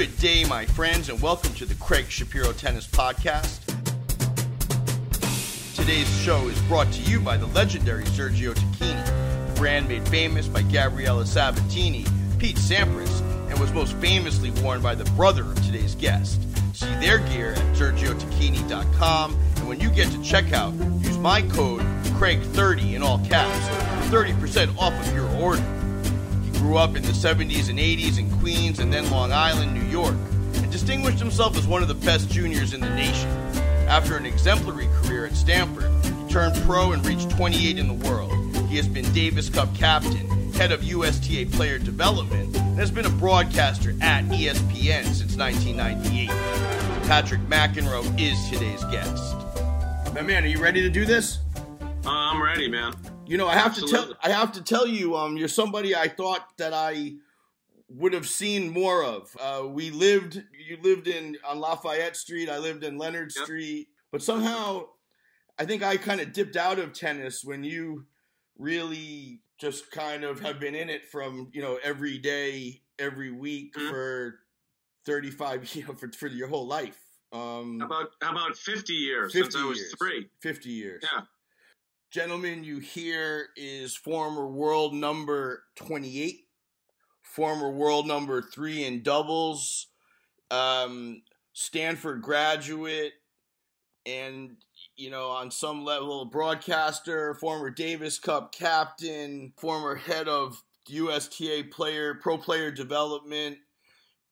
Good day, my friends, and welcome to the Craig Shapiro Tennis Podcast. Today's show is brought to you by the legendary Sergio Tacchini, brand made famous by Gabriela Sabatini, Pete Sampras, and was most famously worn by the brother of today's guest. See their gear at sergiotacchini.com, and when you get to checkout, use my code Craig30 in all caps for 30% off of your order. Grew up in the 70s and 80s in Queens and then Long Island, New York, and distinguished himself as one of the best juniors in the nation. After an exemplary career at Stanford, he turned pro and reached 28 in the world. He has been Davis Cup captain, head of USTA player development, and has been a broadcaster at ESPN since 1998. Patrick McEnroe is today's guest. My man, are you ready to do this? Uh, I'm ready, man. You know, I have to tell I have to tell you, um, you're somebody I thought that I would have seen more of. Uh, we lived, you lived in on Lafayette Street. I lived in Leonard Yep. Street, but somehow, I think I kind of dipped out of tennis when you really just kind of have been in it from you know every day, every week Mhm. for 35 you know for for your whole life. Um, How about how about 50 years 50 since I was years. three? 50 years. Yeah. Gentlemen, you hear is former world number 28, former world number three in doubles, um, Stanford graduate, and, you know, on some level, broadcaster, former Davis Cup captain, former head of USTA player, pro player development,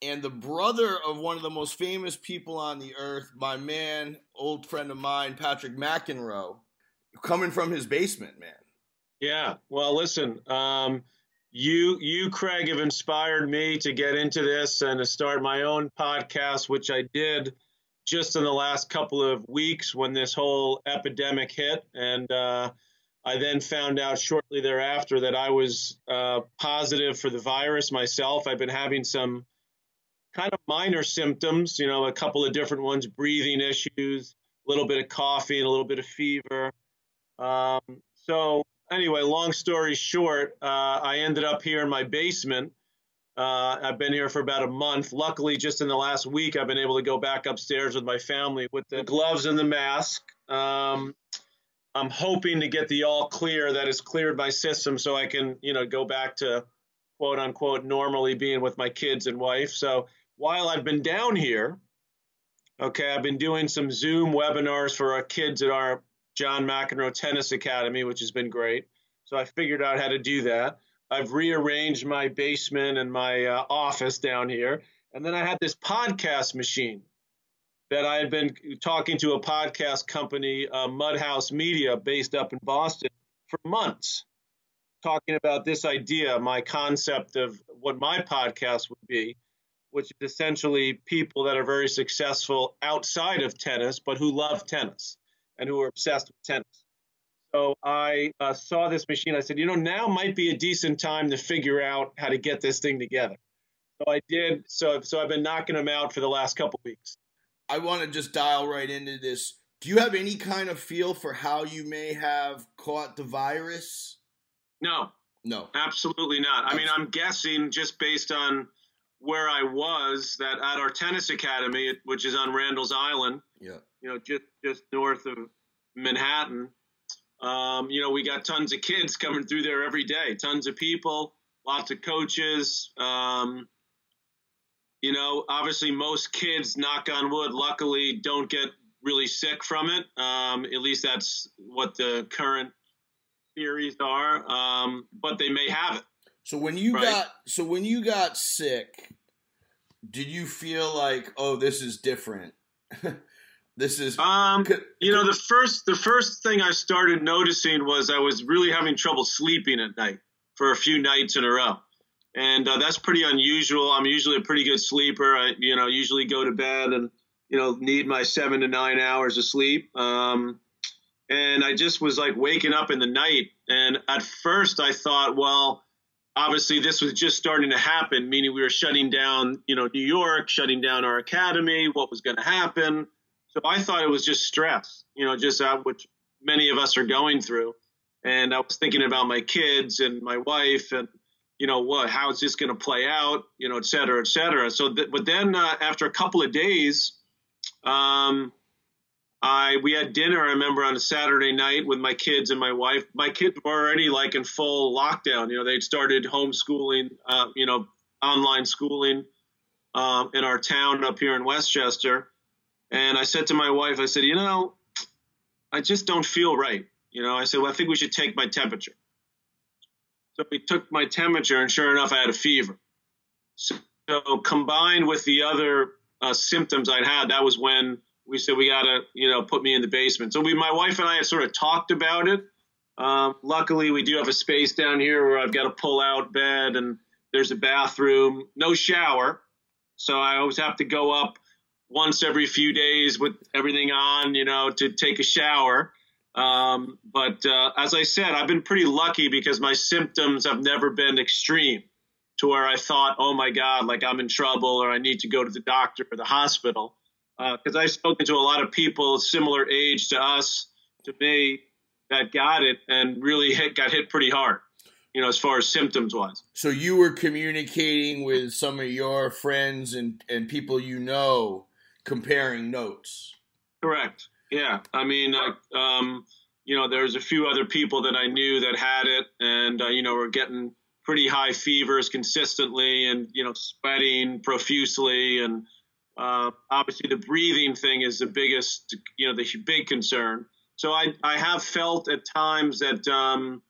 and the brother of one of the most famous people on the earth, my man, old friend of mine, Patrick McEnroe, coming from his basement, man. Yeah. Well, listen, um, you you Craig have inspired me to get into this and to start my own podcast, which I did just in the last couple of weeks when this whole epidemic hit, and uh, I then found out shortly thereafter that I was uh, positive for the virus myself. I've been having some kind of minor symptoms, you know, a couple of different ones, breathing issues, a little bit of coughing, a little bit of fever. Um, so anyway, long story short, uh, I ended up here in my basement. Uh, I've been here for about a month. Luckily, just in the last week, I've been able to go back upstairs with my family with the gloves and the mask. Um, I'm hoping to get the all clear that has cleared my system so I can, you know, go back to quote unquote normally being with my kids and wife. So while I've been down here, okay, I've been doing some Zoom webinars for our kids at our John McEnroe Tennis Academy, which has been great. So I figured out how to do that. I've rearranged my basement and my uh, office down here. And then I had this podcast machine that I had been talking to a podcast company, uh, Mudhouse Media, based up in Boston, for months, talking about this idea, my concept of what my podcast would be, which is essentially people that are very successful outside of tennis, but who love tennis and who are obsessed with tennis. So I uh, saw this machine. I said, you know, now might be a decent time to figure out how to get this thing together. So I did. So so I've been knocking them out for the last couple weeks. I want to just dial right into this. Do you have any kind of feel for how you may have caught the virus? No, No. absolutely not. I mean, I'm guessing just based on where I was that at our tennis academy, which is on Randall's Island, Yeah. you know, just just north of Manhattan. Um, you know, we got tons of kids coming through there every day, tons of people, lots of coaches. Um, you know, obviously, most kids, knock on wood, luckily don't get really sick from it. Um, at least that's what the current theories are. Um, but they may have it. So when you Right. got so when you got sick, did you feel like, oh, this is different? this is Um, you know, the first the first thing I started noticing was I was really having trouble sleeping at night for a few nights in a row, and uh, that's pretty unusual. I'm usually a pretty good sleeper. I you know usually go to bed and you know need my seven to nine hours of sleep. Um, and I just was like waking up in the night, and at first I thought, well, obviously this was just starting to happen, meaning we were shutting down, you know, New York, shutting down our academy. What was going to happen? So I thought it was just stress, you know, just uh, which many of us are going through. And I was thinking about my kids and my wife and you know, what, how is this going to play out, you know, et cetera, et cetera. So, th- but then uh, after a couple of days, um, I we had dinner. I remember on a Saturday night with my kids and my wife. My kids were already like in full lockdown. You know, they'd started homeschooling, uh, you know, online schooling um, in our town up here in Westchester. And I said to my wife, I said, you know, I just don't feel right. You know, I said, well, I think we should take my temperature. So we took my temperature, and sure enough, I had a fever. So, so combined with the other uh, symptoms I'd had, that was when we said we gotta, you know, put me in the basement. So we, my wife and I had sort of talked about it. Um, luckily, we do have a space down here where I've got a pull-out bed and there's a bathroom, no shower. So I always have to go up once every few days with everything on, you know, to take a shower. Um, but uh, as I said, I've been pretty lucky because my symptoms have never been extreme to where I thought, oh my God, like I'm in trouble or I need to go to the doctor or the hospital. Because uh, I've spoken to a lot of people similar age to us, to me, that got it and really hit, got hit pretty hard, you know, as far as symptoms wise. So you were communicating with some of your friends and, and people you know, comparing notes. Correct. Yeah, I mean, uh, um, you know, there's a few other people that I knew that had it, and uh, you know, were getting pretty high fevers consistently, and you know, sweating profusely, and uh, obviously the breathing thing is the biggest, you know, the big concern. So I I have felt at times that um,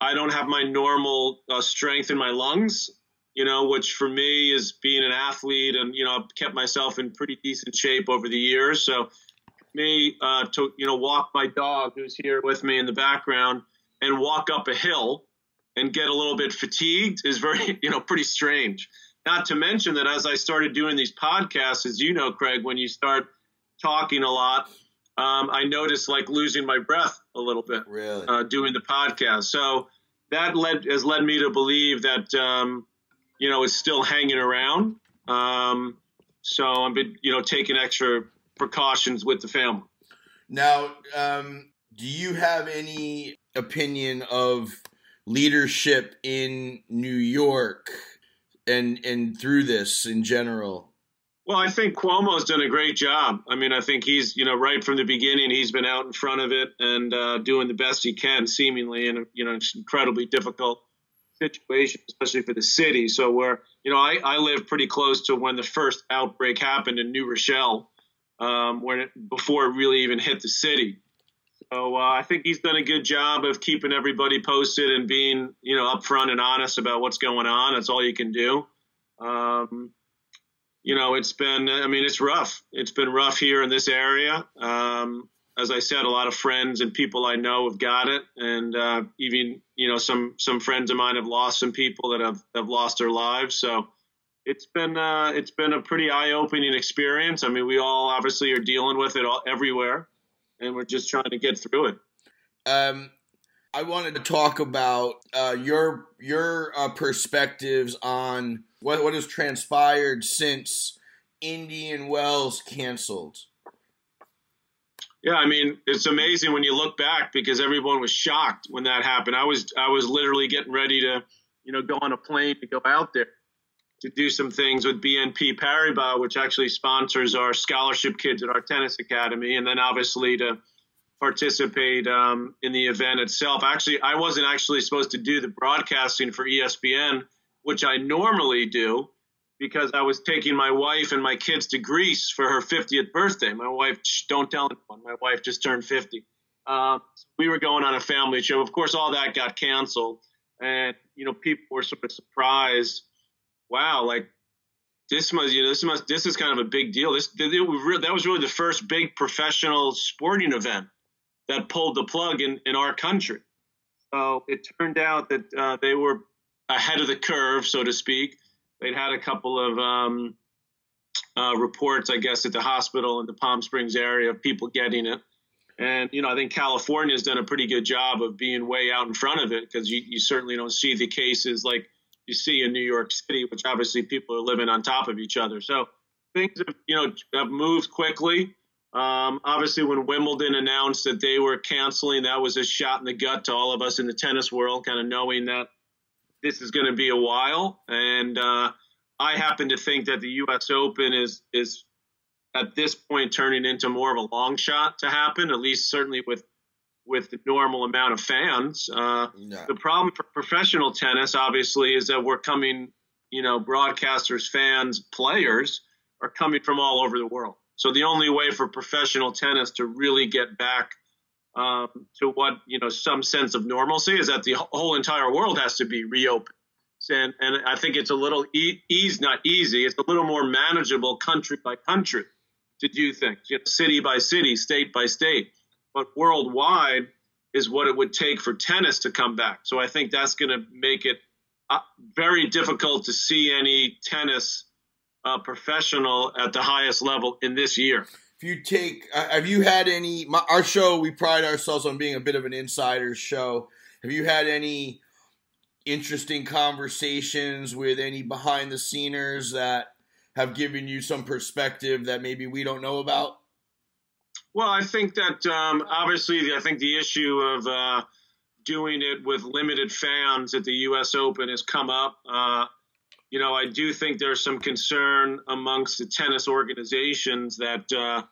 I don't have my normal uh, strength in my lungs, you know, which for me is being an athlete, and you know, I've kept myself in pretty decent shape over the years, so me uh, to you know walk my dog who's here with me in the background and walk up a hill and get a little bit fatigued is very you know pretty strange. Not to mention that as I started doing these podcasts, as you know, Craig, when you start talking a lot, um, I noticed like losing my breath a little bit really? uh, doing the podcast. So that led has led me to believe that um, you know it's still hanging around. Um, so I've been you know taking extra precautions with the family. Now, um, do you have any opinion of leadership in New York and and through this in general? Well, I think Cuomo's done a great job. I mean, I think he's you know right from the beginning he's been out in front of it and uh, doing the best he can, seemingly in a you know incredibly difficult situation, especially for the city. So where you know I, I live pretty close to when the first outbreak happened in New Rochelle, um, when it, before it really even hit the city. So uh, I think he's done a good job of keeping everybody posted and being, you know, upfront and honest about what's going on. That's all you can do. Um, you know, it's been, I mean, it's rough. It's been rough here in this area. Um, as I said, a lot of friends and people I know have got it, and uh, even you know some some friends of mine have lost some people that have have lost their lives. So it's been uh, it's been a pretty eye opening experience. I mean, we all obviously are dealing with it all, everywhere, and we're just trying to get through it. Um, I wanted to talk about uh, your your uh, perspectives on what what has transpired since Indian Wells canceled. Yeah, I mean, it's amazing when you look back because everyone was shocked when that happened. I was I was literally getting ready to, you know, go on a plane to go out there to do some things with BNP Paribas, which actually sponsors our scholarship kids at our tennis academy, and then obviously to participate um, in the event itself. Actually, I wasn't actually supposed to do the broadcasting for ESPN, which I normally do, because I was taking my wife and my kids to Greece for her 50th birthday. My wife, don't tell anyone, my wife just turned 50. Uh, we were going on a family show. Of course, all that got canceled, and you know, people were sort of surprised wow, like this must, you know, this must, this is kind of a big deal. This, that was really the first big professional sporting event that pulled the plug in, in our country. So it turned out that uh, they were ahead of the curve, so to speak. They'd had a couple of um, uh, reports, I guess, at the hospital in the Palm Springs area of people getting it. And, you know, I think California has done a pretty good job of being way out in front of it because you, you certainly don't see the cases like – you see in New York City, which obviously people are living on top of each other. So things have, you know, have moved quickly. Um, obviously, when Wimbledon announced that they were canceling, that was a shot in the gut to all of us in the tennis world, kind of knowing that this is going to be a while, and uh, I happen to think that the U.S. Open is is at this point turning into more of a long shot to happen, at least certainly with with the normal amount of fans. Uh, yeah. The problem for professional tennis, obviously, is that we're coming, you know, broadcasters, fans, players are coming from all over the world. So the only way for professional tennis to really get back um, to what you know some sense of normalcy is that the whole entire world has to be reopened. And, and I think it's a little e- ease, not easy. It's a little more manageable country by country to do things, you know, city by city, state by state. But worldwide is what it would take for tennis to come back. So I think that's going to make it uh, very difficult to see any tennis uh, professional at the highest level in this year. If you take, uh, have you had any? My, our show, we pride ourselves on being a bit of an insider show. Have you had any interesting conversations with any behind the sceners that have given you some perspective that maybe we don't know about? Well, I think that um, obviously, I think the issue of uh, doing it with limited fans at the U.S. Open has come up. Uh, you know, I do think there's some concern amongst the tennis organizations that, uh,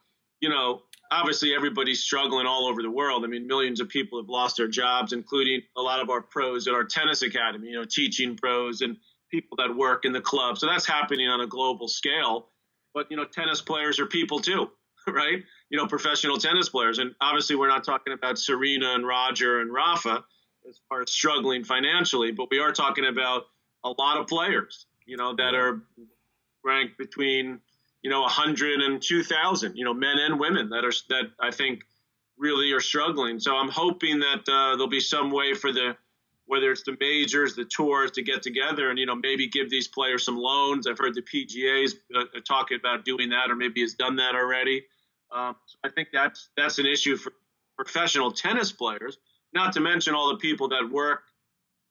you know, obviously everybody's struggling all over the world. I mean, millions of people have lost their jobs, including a lot of our pros at our tennis academy, you know, teaching pros and people that work in the club. So that's happening on a global scale. But, you know, tennis players are people too, right? You know, professional tennis players. And obviously, we're not talking about Serena and Roger and Rafa as far as struggling financially, but we are talking about a lot of players, you know, that are ranked between, you know, 100 and 2,000, you know, men and women that are, that I think really are struggling. So I'm hoping that uh, there'll be some way for the, whether it's the majors, the tours, to get together and you know maybe give these players some loans. I've heard the PGA's uh, talking about doing that, or maybe has done that already. Um, so I think that's that's an issue for professional tennis players. Not to mention all the people that work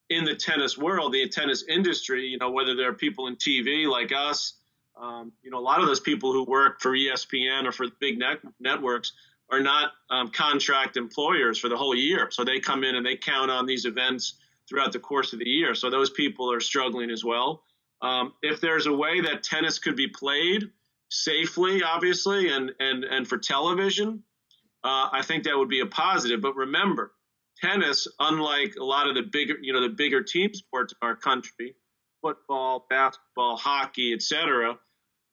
in the tennis world, the tennis industry. You know, whether they're people in TV like us. Um, you know, a lot of those people who work for ESPN or for big net- networks are not um, contract employers for the whole year. So they come in and they count on these events throughout the course of the year. So those people are struggling as well. Um, if there's a way that tennis could be played safely, obviously, and and and for television, uh, I think that would be a positive. But remember, tennis, unlike a lot of the bigger, you know, the bigger team sports in our country, football, basketball, hockey, etc.,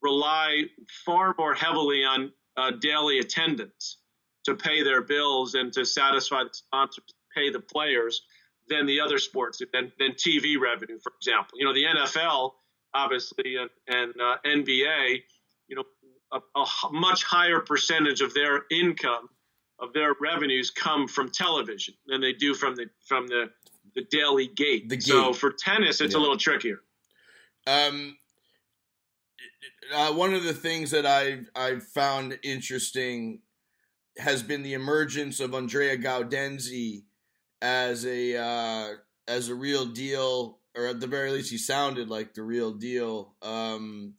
rely far more heavily on uh, daily attendance to pay their bills and to satisfy the sponsors, pay the players than the other sports, than, than TV revenue, for example. You know, the NFL, obviously, and, and uh, NBA, you know, a, a, much higher percentage of their income, of their revenues, come from television than they do from the from the the daily gate. The gate. So for tennis, it's yeah. a little trickier. Um, uh, one of the things that I've I've found interesting has been the emergence of Andrea Gaudenzi as a uh, as a real deal, or at the very least, he sounded like the real deal um,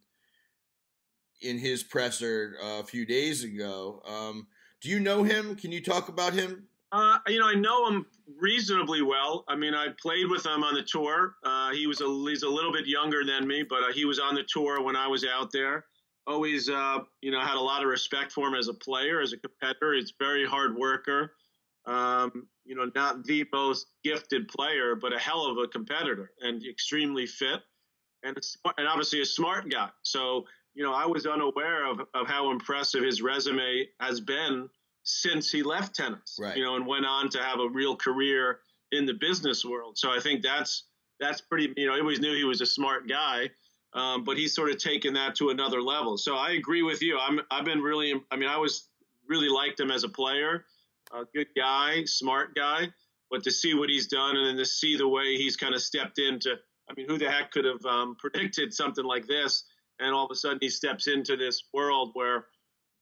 in his presser uh, a few days ago. Um, do you know him? Can you talk about him? Uh, you know, I know him reasonably well. I mean, I played with him on the tour. Uh, he was a, he's a little bit younger than me, but uh, he was on the tour when I was out there. Always, uh, you know, had a lot of respect for him as a player, as a competitor. He's very hard worker. Um, you know, not the most gifted player, but a hell of a competitor and extremely fit, and and obviously a smart guy. So, you know, I was unaware of, of how impressive his resume has been since he left tennis. Right. You know, and went on to have a real career in the business world. So I think that's that's pretty. You know, I always knew he was a smart guy. Um, but he's sort of taken that to another level. So I agree with you. I'm, I've been really, I mean, I was really liked him as a player a good guy, smart guy. But to see what he's done and then to see the way he's kind of stepped into, I mean, who the heck could have um, predicted something like this? And all of a sudden he steps into this world where,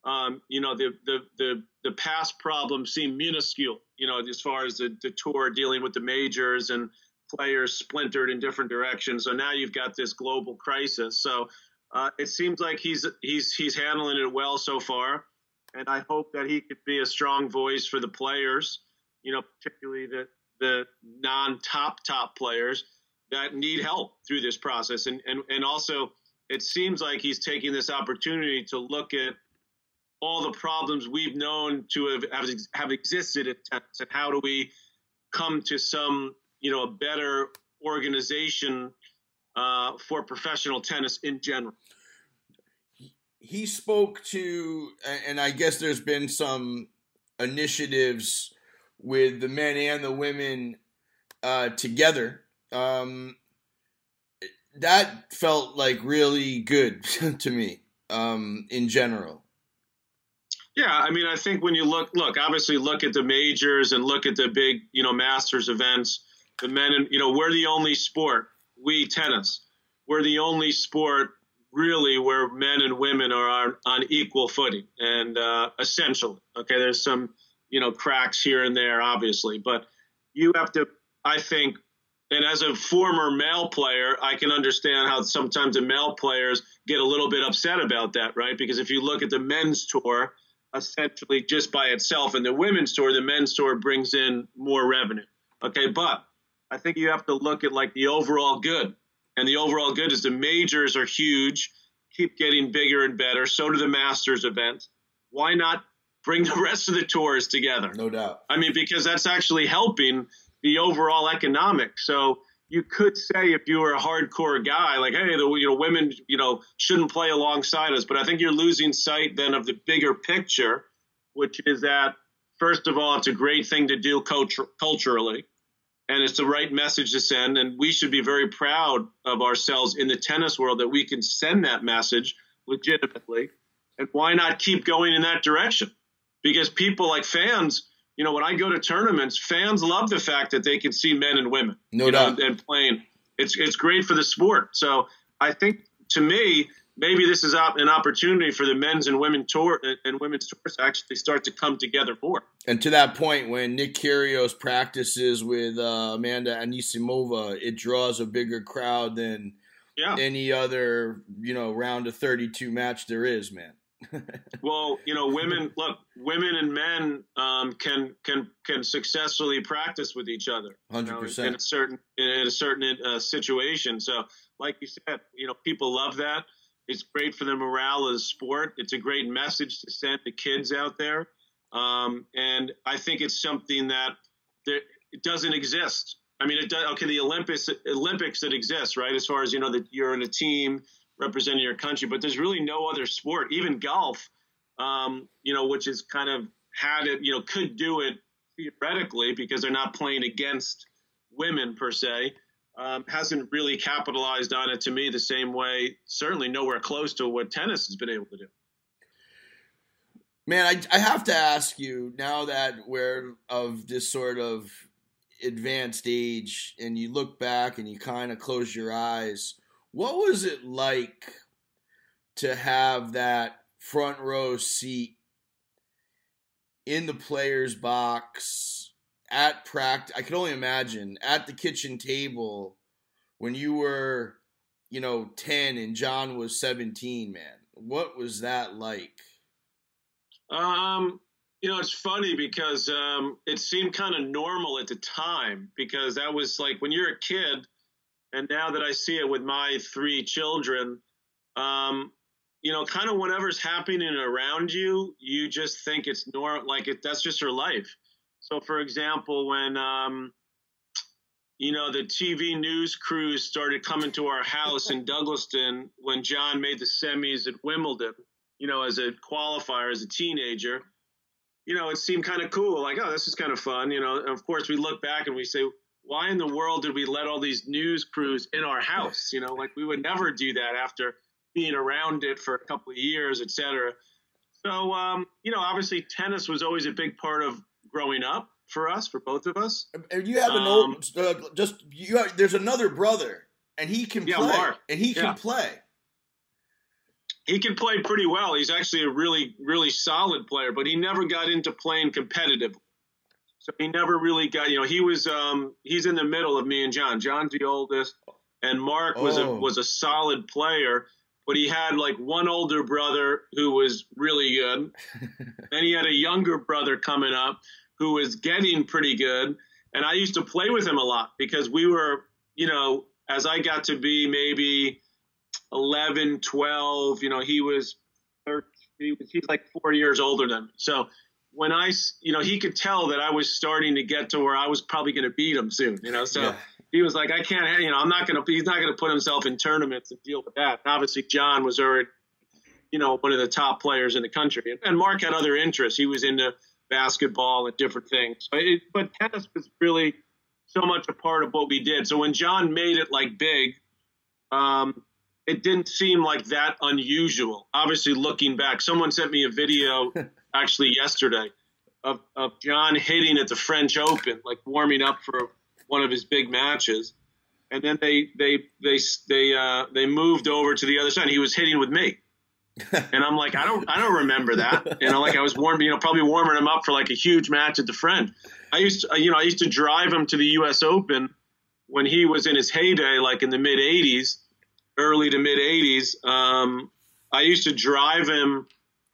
um, you know, the, the, the, the past problems seem minuscule, you know, as far as the, the tour dealing with the majors and players splintered in different directions. So now you've got this global crisis. So uh, it seems like he's, he's, he's handling it well so far and I hope that he could be a strong voice for the players, you know, particularly the the non-top top players that need help through this process. And, and, and also, it seems like he's taking this opportunity to look at all the problems we've known to have, have, have existed at tennis and how do we come to some, you know, a better organization uh, for professional tennis in general. He spoke to, and I guess there's been some initiatives with the men and the women uh, together. Um, that felt like really good to me um, in general. Yeah, I mean, I think when you look, look, obviously look at the majors and look at the big, you know, Masters events. The men and you know, we're the only sport, we tennis, we're the only sport really where men and women are on, equal footing and uh, essentially. Okay, there's some you know cracks here and there, obviously, but you have to, I think, and as a former male player, I can understand how sometimes the male players get a little bit upset about that, right? Because if you look at the men's tour, essentially just by itself, and the women's tour, the men's tour brings in more revenue. Okay, but I think you have to look at like the overall good. And the overall good is the majors are huge, keep getting bigger and better. So do the Masters event. Why not bring the rest of the tours together. No doubt. I mean, because that's actually helping the overall economics. So you could say if you were a hardcore guy, like, hey, the you know women, you know, shouldn't play alongside us. But I think you're losing sight then of the bigger picture, which is that first of all, it's a great thing to do culturally, and it's the right message to send. And we should be very proud of ourselves in the tennis world that we can send that message legitimately. And why not keep going in that direction? because people like fans, you know, when I go to tournaments, fans love the fact that they can see men and women, no doubt, know, and playing. It's it's great for the sport. So I think to me, maybe this is an opportunity for the men's and women tour and women's tours to actually start to come together more. And to that point, when Nick Kyrgios practices with uh, Amanda Anisimova, it draws a bigger crowd than yeah. any other you know round of 32 match there is, man well, you know, women look, women and men um, can can can successfully practice with each other. Hundred percent in a certain in a certain uh, situation. So, like you said, you know, people love that. It's great for the morale of the sport. It's a great message to send to kids out there, um, and I think it's something that there, it doesn't exist. I mean, it does. Okay, the Olympics Olympics that exists, right? As far as you know, that you're in a team representing your country. But there's really no other sport, even golf, um, you know, which is kind of had it, you know, could do it theoretically because they're not playing against women per se. Um, hasn't really capitalized on it to me the same way, certainly nowhere close to what tennis has been able to do. Man, I, I have to ask you now that we're of this sort of advanced age and you look back and you kind of close your eyes what was it like to have that front row seat in the player's box at practice? I can only imagine at the kitchen table when you were, you know, 10 and John was 17, man. What was that like? Um, you know, it's funny because um, it seemed kind of normal at the time because that was like when you're a kid, and now that I see it with my three children, um, you know, kind of whatever's happening around you, you just think it's normal, like it, that's just your life. So, for example, when um, you know the TV news crews started coming to our house in Douglaston when John made the semis at Wimbledon, you know, as a qualifier as a teenager, you know, it seemed kind of cool. Like, oh, this is kind of fun. You know, and of course, we look back and we say, why in the world did we let all these news crews in our house? You know, like we would never do that after being around it for a couple of years, et cetera. So, um, you know, obviously tennis was always a big part of growing up for us, for both of us. And you have an um, old, uh, just you. Have, there's another brother, and he can yeah, play, Mark. and he can yeah. play. He can play pretty well. He's actually a really, really solid player, but he never got into playing competitively. So he never really got, you know, he was, um, he's in the middle of me and John. John's the oldest, and Mark was oh. a was a solid player, but he had like one older brother who was really good. then he had a younger brother coming up who was getting pretty good, and I used to play with him a lot because we were, you know, as I got to be maybe 11, 12, you know, he was, he was he's like four years older than me. So when I, you know, he could tell that I was starting to get to where I was probably going to beat him soon, you know. So yeah. he was like, I can't, you know, I'm not going to, he's not going to put himself in tournaments and deal with that. And obviously, John was already, you know, one of the top players in the country. And Mark had other interests. He was into basketball and different things. But, it, but tennis was really so much a part of what we did. So when John made it like big, um, it didn't seem like that unusual. Obviously, looking back, someone sent me a video actually yesterday of, of John hitting at the French Open, like warming up for one of his big matches. And then they they they they uh, they moved over to the other side. He was hitting with me, and I'm like, I don't I don't remember that. You know, like I was warm, you know, probably warming him up for like a huge match at the French. I used to, you know, I used to drive him to the U.S. Open when he was in his heyday, like in the mid '80s, early to mid '80s. Um, I used to drive him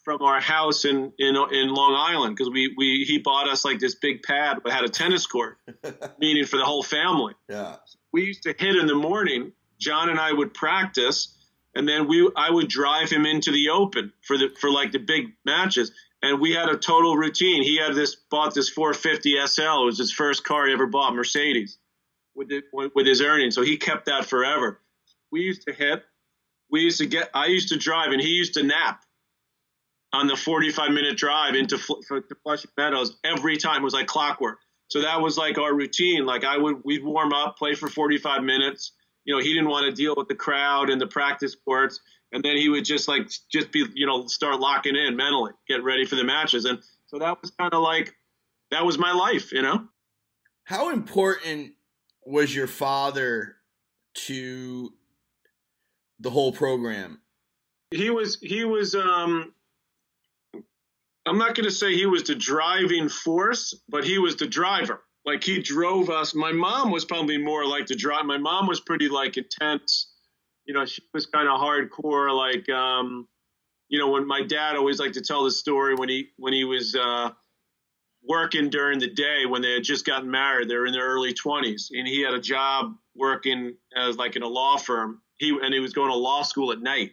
from our house in in, in Long Island because we, we he bought us like this big pad that had a tennis court, meaning for the whole family. Yeah. We used to hit in the morning. John and I would practice, and then we I would drive him into the open for the for like the big matches. And we had a total routine. He had this bought this 450 SL. It was his first car he ever bought, Mercedes, with it, with his earnings. So he kept that forever. We used to hit. We used to get. I used to drive, and he used to nap on the 45 minute drive into to Flushing Meadows every time was like clockwork. So that was like our routine. Like I would, we'd warm up, play for 45 minutes. You know, he didn't want to deal with the crowd and the practice courts. And then he would just like, just be, you know, start locking in mentally, get ready for the matches. And so that was kind of like, that was my life, you know? How important was your father to the whole program? He was, he was, um, I'm not going to say he was the driving force, but he was the driver. Like he drove us. My mom was probably more like the drive. My mom was pretty like intense. You know, she was kind of hardcore. Like, um, you know, when my dad always liked to tell the story when he when he was uh, working during the day when they had just gotten married. They were in their early 20s, and he had a job working as like in a law firm. He and he was going to law school at night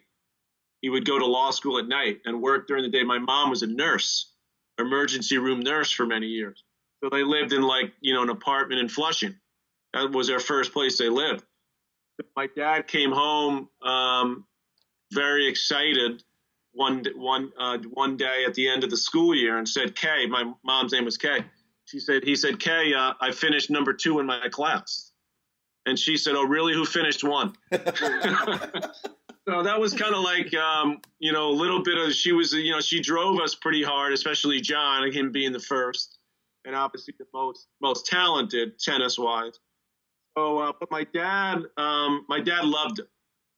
he would go to law school at night and work during the day. My mom was a nurse, emergency room nurse for many years. So they lived in like, you know, an apartment in Flushing. That was their first place they lived. My dad came home um, very excited one one uh, one day at the end of the school year and said, "Kay, my mom's name was Kay." She said, "He said, Kay, uh, I finished number two in my class." And she said, "Oh, really? Who finished one?" So that was kind of like, um, you know, a little bit of, she was, you know, she drove us pretty hard, especially John, him being the first and obviously the most, most talented tennis wise. So, uh, but my dad, um, my dad loved it.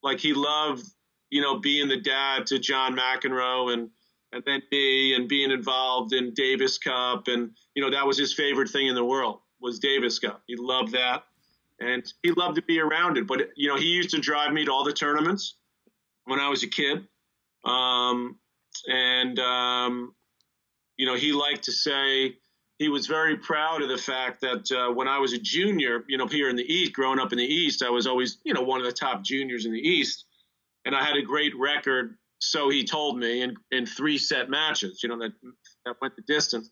Like he loved, you know, being the dad to John McEnroe and, and then me and being involved in Davis Cup. And, you know, that was his favorite thing in the world was Davis Cup. He loved that. And he loved to be around it. But, you know, he used to drive me to all the tournaments when I was a kid. Um, and, um, you know, he liked to say he was very proud of the fact that uh, when I was a junior, you know, here in the East, growing up in the East, I was always, you know, one of the top juniors in the East. And I had a great record, so he told me, in, in three set matches, you know, that, that went the distance.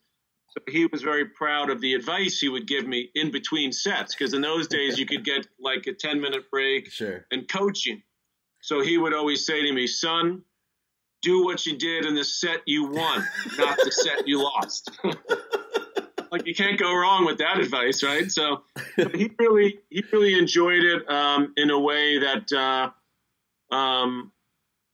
So he was very proud of the advice he would give me in between sets, because in those days you could get like a 10 minute break sure. and coaching. So he would always say to me, son, do what you did in the set you won, not the set you lost. like you can't go wrong with that advice, right? So he really he really enjoyed it um, in a way that uh, um,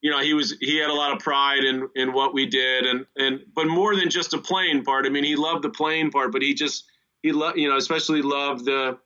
you know he was he had a lot of pride in in what we did, and and but more than just the playing part. I mean, he loved the playing part, but he just he loved you know especially loved the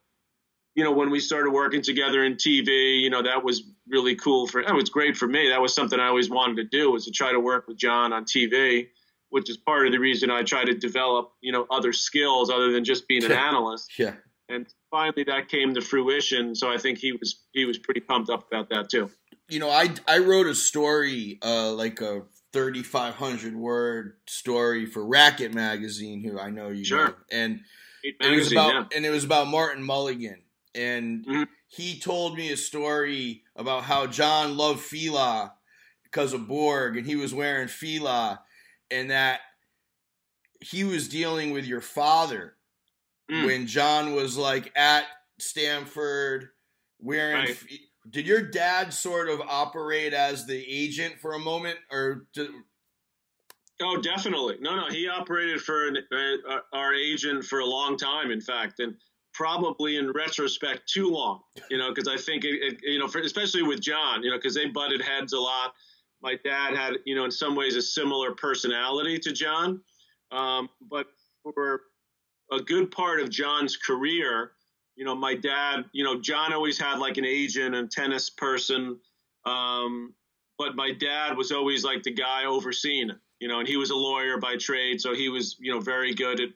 you know, when we started working together in TV, you know, that was really cool for, that was great for me. That was something I always wanted to do was to try to work with John on TV, which is part of the reason I try to develop, you know, other skills other than just being an analyst. Yeah. And finally that came to fruition. So I think he was, he was pretty pumped up about that too. You know, I, I wrote a story, uh, like a 3,500 word story for Racket Magazine, who I know you sure. know. And, it was about, yeah. and it was about Martin Mulligan and mm-hmm. he told me a story about how John loved Fila because of Borg, and he was wearing Fila, and that he was dealing with your father mm. when John was like at Stanford wearing. Right. Did your dad sort of operate as the agent for a moment, or? Did, oh, definitely. No, no. He operated for an, uh, our agent for a long time, in fact, and probably in retrospect too long. You know, because I think it, it, you know, for, especially with John, you know, because they butted heads a lot. My dad had, you know, in some ways a similar personality to John, um, but for a good part of John's career, you know, my dad, you know, John always had like an agent and tennis person. Um, but my dad was always like the guy overseeing it, you know, and he was a lawyer by trade. So he was, you know, very good at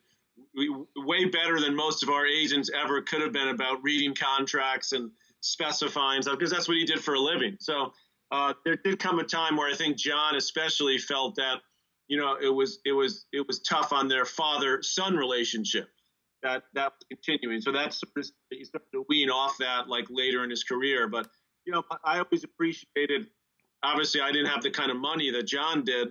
way better than most of our agents ever could have been about reading contracts and specifying stuff because that's what he did for a living. So uh, there did come a time where I think John especially felt that you know, it was it was it was tough on their father son relationship. That that was continuing. So that's he started to wean off that like later in his career. But you know, I always appreciated. Obviously, I didn't have the kind of money that John did.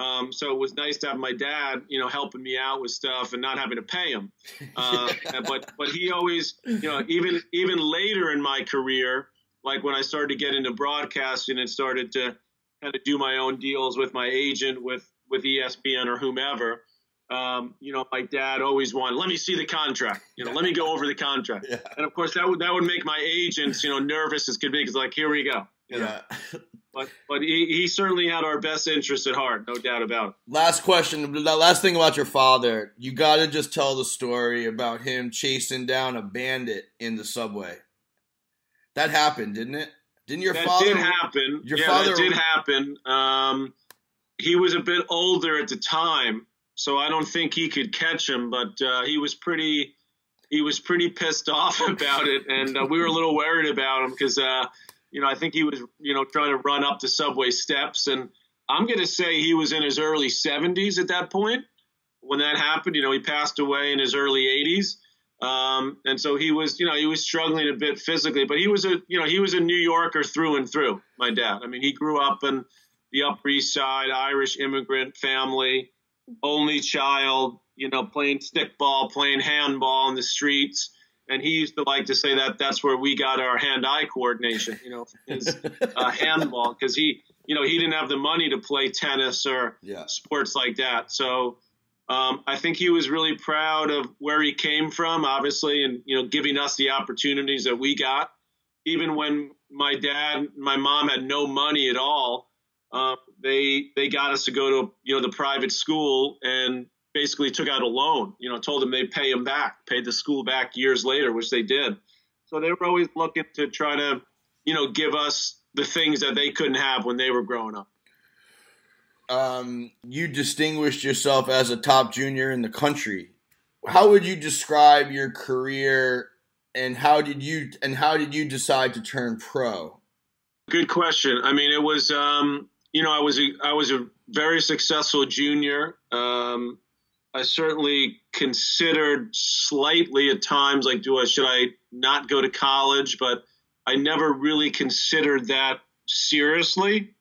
Um, so it was nice to have my dad, you know, helping me out with stuff and not having to pay him. Uh, but but he always, you know, even even later in my career, like when I started to get into broadcasting and started to kind of do my own deals with my agent, with with ESPN or whomever, um, you know, my dad always wanted, let me see the contract. You know, let me go over the contract. Yeah. And of course, that would that would make my agents, you know, nervous as could be because like, here we go. yeah. But but he, he certainly had our best interest at heart, no doubt about it. Last question. The last thing about your father, you got to just tell the story about him chasing down a bandit in the subway. That happened, didn't it? Didn't your that father? Did happen. Your yeah, father that did happen. Um, he was a bit older at the time, so I don't think he could catch him. But uh, he was pretty he was pretty pissed off about it, and uh, we were a little worried about him because uh, you know I think he was you know trying to run up the subway steps, and I'm going to say he was in his early 70s at that point when that happened. You know, he passed away in his early 80s. Um, and so he was, you know, he was struggling a bit physically, but he was a, you know, he was a New Yorker through and through. My dad. I mean, he grew up in the Upper East Side, Irish immigrant family, only child, you know, playing stickball, playing handball in the streets. And he used to like to say that that's where we got our hand-eye coordination, you know, his uh, handball, because he, you know, he didn't have the money to play tennis or yeah. sports like that. So um, I think he was really proud of where he came from, obviously, and you know, giving us the opportunities that we got. Even when my dad, my mom had no money at all, uh, they they got us to go to you know the private school and basically took out a loan. You know, told them they'd pay them back, paid the school back years later, which they did. So they were always looking to try to you know give us the things that they couldn't have when they were growing up. Um, you distinguished yourself as a top junior in the country. How would you describe your career, and how did you and how did you decide to turn pro? Good question. I mean, it was um, you know, I was a, I was a very successful junior. Um, I certainly considered slightly at times like, do I should I not go to college? But I never really considered that seriously.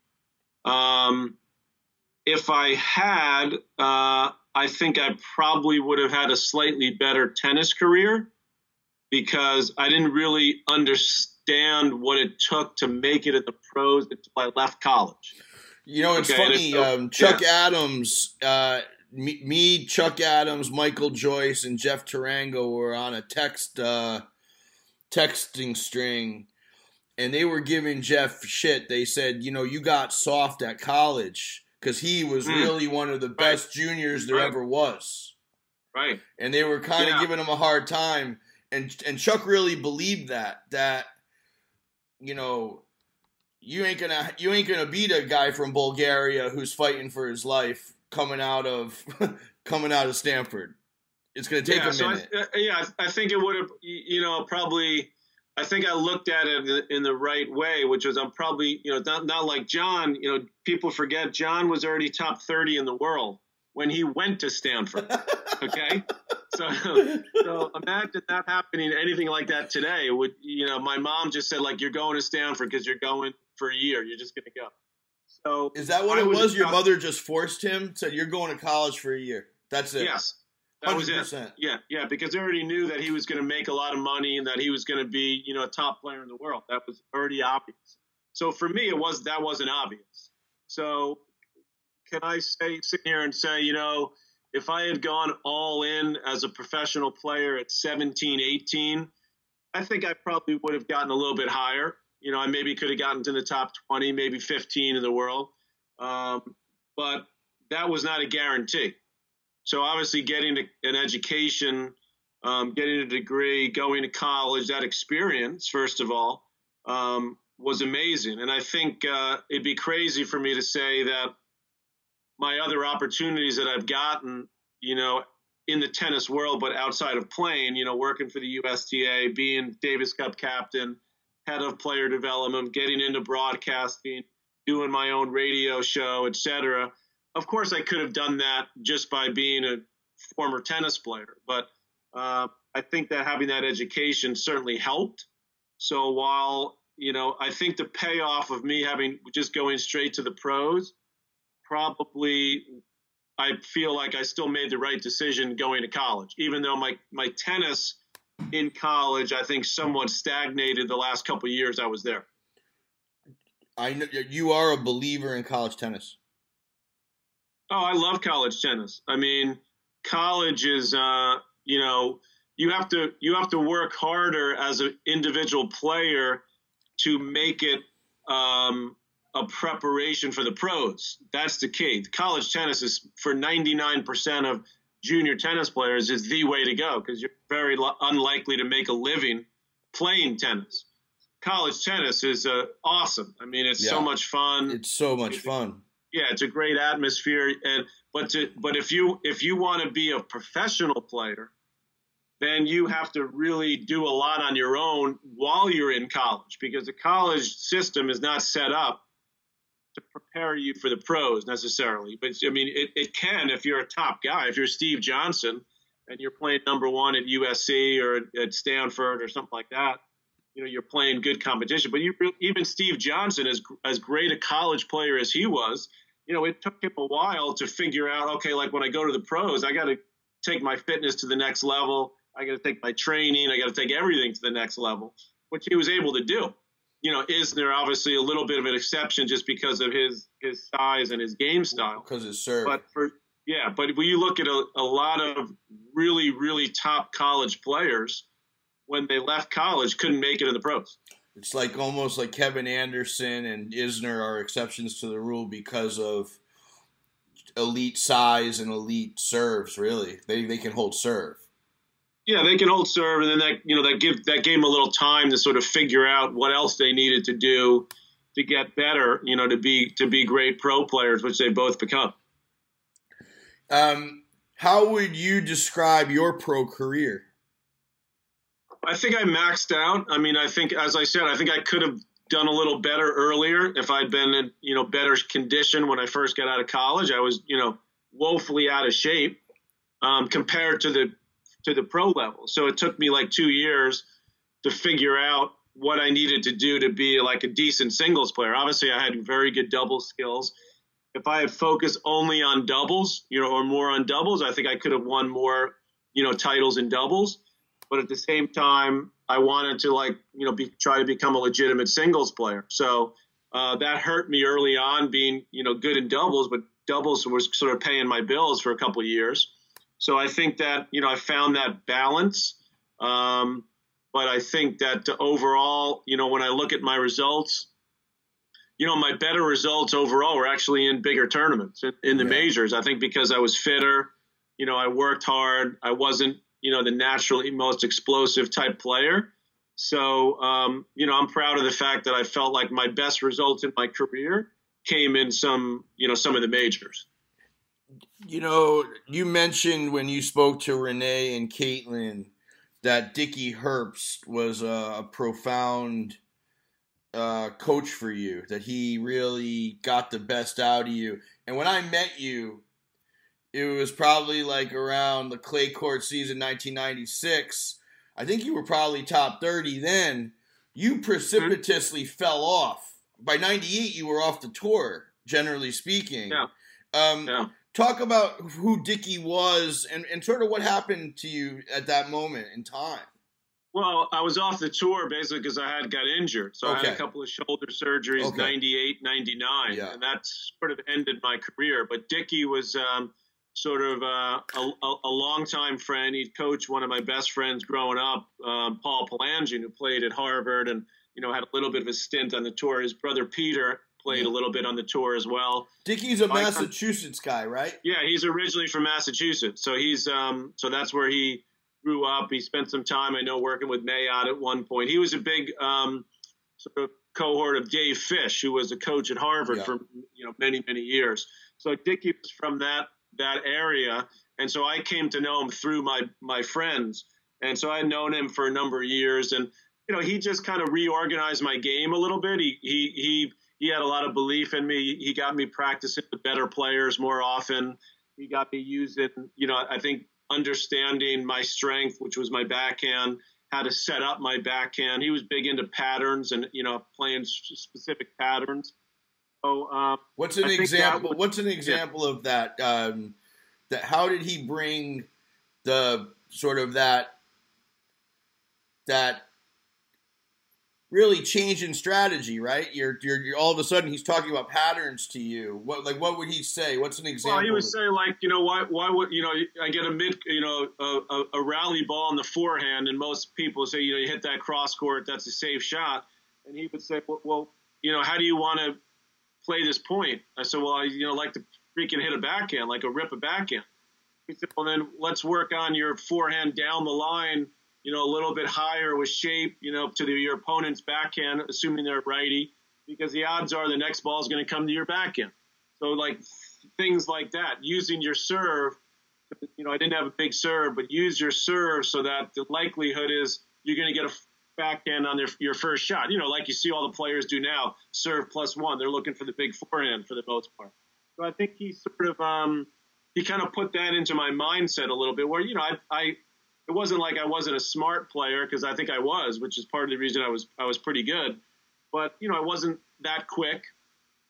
Um, if I had, uh, I think I probably would have had a slightly better tennis career because I didn't really understand what it took to make it at the pros until I left college. You know, it's okay, funny. um, Chuck yeah. Adams, uh, me, me, Chuck Adams, Michael Joyce, and Jeff Tarango were on a text uh, texting string, and they were giving Jeff shit. They said, you know, you got soft at college because he was mm. really one of the best right. juniors there right. ever was. Right. And they were kind of yeah. giving him a hard time, and and Chuck really believed that that you know you ain't gonna you ain't gonna beat a guy from Bulgaria who's fighting for his life coming out of coming out of Stanford. It's gonna take yeah, a minute. So I, uh, yeah, I think it would have. You know, probably. I think I looked at it in the, in the right way, which was I'm probably you know not not like John. You know, people forget John was already top 30 in the world when he went to Stanford. Okay. so, so imagine that happening, anything like that today. Would you know? My mom just said like, "You're going to Stanford because you're going for a year. You're just going to go." So is that what I it was? Your mother just forced him. Said you're going to college for a year. That's it. Yes, that was it. Yeah, yeah, because they already knew that he was going to make a lot of money and that he was going to be, you know, a top player in the world. That was already obvious. So for me, it was that wasn't obvious. So can I say sit here and say, you know, if I had gone all in as a professional player at 17, 18, I think I probably would have gotten a little bit higher. You know, I maybe could have gotten to the top 20, maybe 15 in the world. Um, but that was not a guarantee. So obviously, getting an education, um, getting a degree, going to college, that experience, first of all, um, was amazing. And I think uh, it'd be crazy for me to say that my other opportunities that I've gotten, you know, in the tennis world, but outside of playing, you know, working for the USTA, being Davis Cup captain, head of player development, getting into broadcasting, doing my own radio show, etc. Of course, I could have done that just by being a former tennis player, but uh, I think that having that education certainly helped. So while you know, I think the payoff of me having just going straight to the pros, probably I feel like I still made the right decision going to college, even though my my tennis in college I think somewhat stagnated the last couple years I was there. I know you are a believer in college tennis. Oh, I love college tennis. I mean, college is uh, you know, you have to you have to work harder as an individual player to make it um, a preparation for the pros. That's the key. College tennis is for 99% of junior tennis players is the way to go because you're very lo- unlikely to make a living playing tennis. College tennis is uh, awesome. I mean, it's so much fun It's so much fun. yeah, it's a great atmosphere. And but to but if you if you want to be a professional player, then you have to really do a lot on your own while you're in college because the college system is not set up to prepare you for the pros necessarily. But I mean, it, it can if you're a top guy. If you're Steve Johnson and you're playing number one at USC or at Stanford or something like that, you know, you're playing good competition. But you, even Steve Johnson, as as great a college player as he was, you know, it took him a while to figure out. Okay, like when I go to the pros, I got to take my fitness to the next level. I got to take my training. I got to take everything to the next level, which he was able to do. You know, Isner obviously a little bit of an exception just because of his his size and his game style. Because it's serve. But for yeah, but when you look at a, a lot of really really top college players, when they left college, couldn't make it in the pros. It's like almost like Kevin Anderson and Isner are exceptions to the rule because of elite size and elite serves. Really, they they can hold serve. Yeah, they can hold serve, and then that you know that give that gave them a little time to sort of figure out what else they needed to do to get better. You know, to be to be great pro players, which they both become. Um, how would you describe your pro career? I think I maxed out. I mean, I think, as I said, I think I could have done a little better earlier if I'd been in, you know, better condition when I first got out of college. I was, you know, woefully out of shape um, compared to the to the pro level. So it took me like two years to figure out what I needed to do to be like a decent singles player. Obviously, I had very good double skills. If I had focused only on doubles, you know, or more on doubles, I think I could have won more, you know, titles in doubles but at the same time, I wanted to like you know be, try to become a legitimate singles player. So uh, that hurt me early on, being you know good in doubles, but doubles was sort of paying my bills for a couple years. So I think that you know I found that balance. Um, but I think that overall, you know, when I look at my results, you know, my better results overall were actually in bigger tournaments in, in the Yeah. majors. I think because I was fitter, you know, I worked hard. I wasn't you know the naturally most explosive type player. So um, you know I'm proud of the fact that I felt like my best results in my career came in some you know some of the majors. You know, you mentioned when you spoke to Renee and Caitlin that Dickie Herbst was a, a profound uh, coach for you, that he really got the best out of you. And when I met you, it was probably like around the clay court season 1996. I think you were probably top 30 then. You precipitously mm-hmm. fell off. By 98, you were off the tour, generally speaking. Yeah. Um, yeah. Talk about who Dickie was and, and sort of what happened to you at that moment in time. Well, I was off the tour basically because I had got injured. So okay. I had a couple of shoulder surgeries, okay. 98, 99, yeah. and that sort of ended my career. But Dickie was um, sort of uh, a, a longtime friend. He'd coached one of my best friends growing up, um, Paul Palangian, who played at Harvard and, you know, had a little bit of a stint on the tour. His brother Peter played a little bit on the tour as well. Dickie's a Massachusetts guy, right? Yeah, he's originally from Massachusetts. So he's um, so that's where he grew up. He spent some time, I know, working with Mayotte at one point. He was a big um, sort of cohort of Dave Fish, who was a coach at Harvard yeah. for you know many many years. So Dickie was from that that area, and so I came to know him through my my friends, and so I had known him for a number of years, and you know he just kind of reorganized my game a little bit. He he he he had a lot of belief in me. He got me practicing with better players more often. He got me using, you know, I think understanding my strength, which was my backhand, how to set up my backhand. He was big into patterns and you know playing specific patterns. So, um, what's an example? what's an example yeah. of that? Um, that how did he bring the sort of that that really change in strategy, right? You're, you're, you're, all of a sudden he's talking about patterns to you. What like what would he say? What's an example? Well, he would say like you know why why would you know I get a mid you know a, a, rally ball in the forehand, and most people say you know you hit that cross court, that's a safe shot, and he would say well, well you know how do you want to play this point? I said well I you know like to freaking hit a backhand like a rip a backhand. He said well then let's work on your forehand down the line you know, a little bit higher with shape, you know, to the, your opponent's backhand, assuming they're righty, because the odds are the next ball is going to come to your backhand. So, like things like that, using your serve. You know, I didn't have a big serve, but use your serve so that the likelihood is you're going to get a backhand on their, your first shot. You know, like you see all the players do now, serve plus one. They're looking for the big forehand for the most part. So I think he sort of um, he kind of put that into my mindset a little bit, where you know I, I it wasn't like I wasn't a smart player because I think I was, which is part of the reason I was I was pretty good. But you know, I wasn't that quick.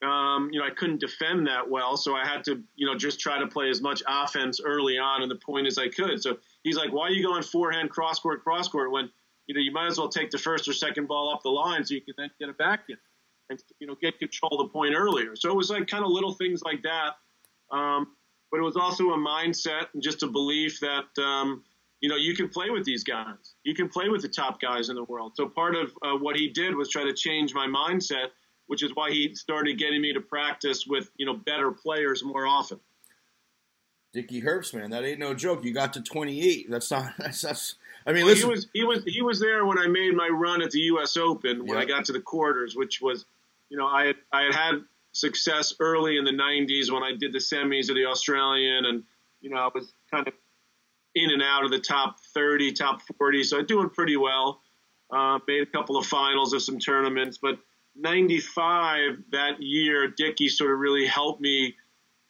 Um, you know, I couldn't defend that well, so I had to you know just try to play as much offense early on and the point as I could. So he's like, "Why are you going forehand cross court cross court when you know you might as well take the first or second ball up the line so you can then get it back in and you know get control of the point earlier." So it was like kind of little things like that. Um, but it was also a mindset and just a belief that um, you know, you can play with these guys. You can play with the top guys in the world. So part of uh, what he did was try to change my mindset, which is why he started getting me to practice with, you know, better players more often. Dickie Herbst, man, that ain't no joke. You got to 28. That's not. That's. that's I mean, well, listen. He was he was he was there when I made my run at the U.S. Open when I got to the quarters, which was, you know, I had I had had success early in the 90s when I did the semis of the Australian, and you know, I was kind of in and out of the top 30, top 40, so doing pretty well. Uh, made a couple of finals of some tournaments, but 95 that year, Dickie sort of really helped me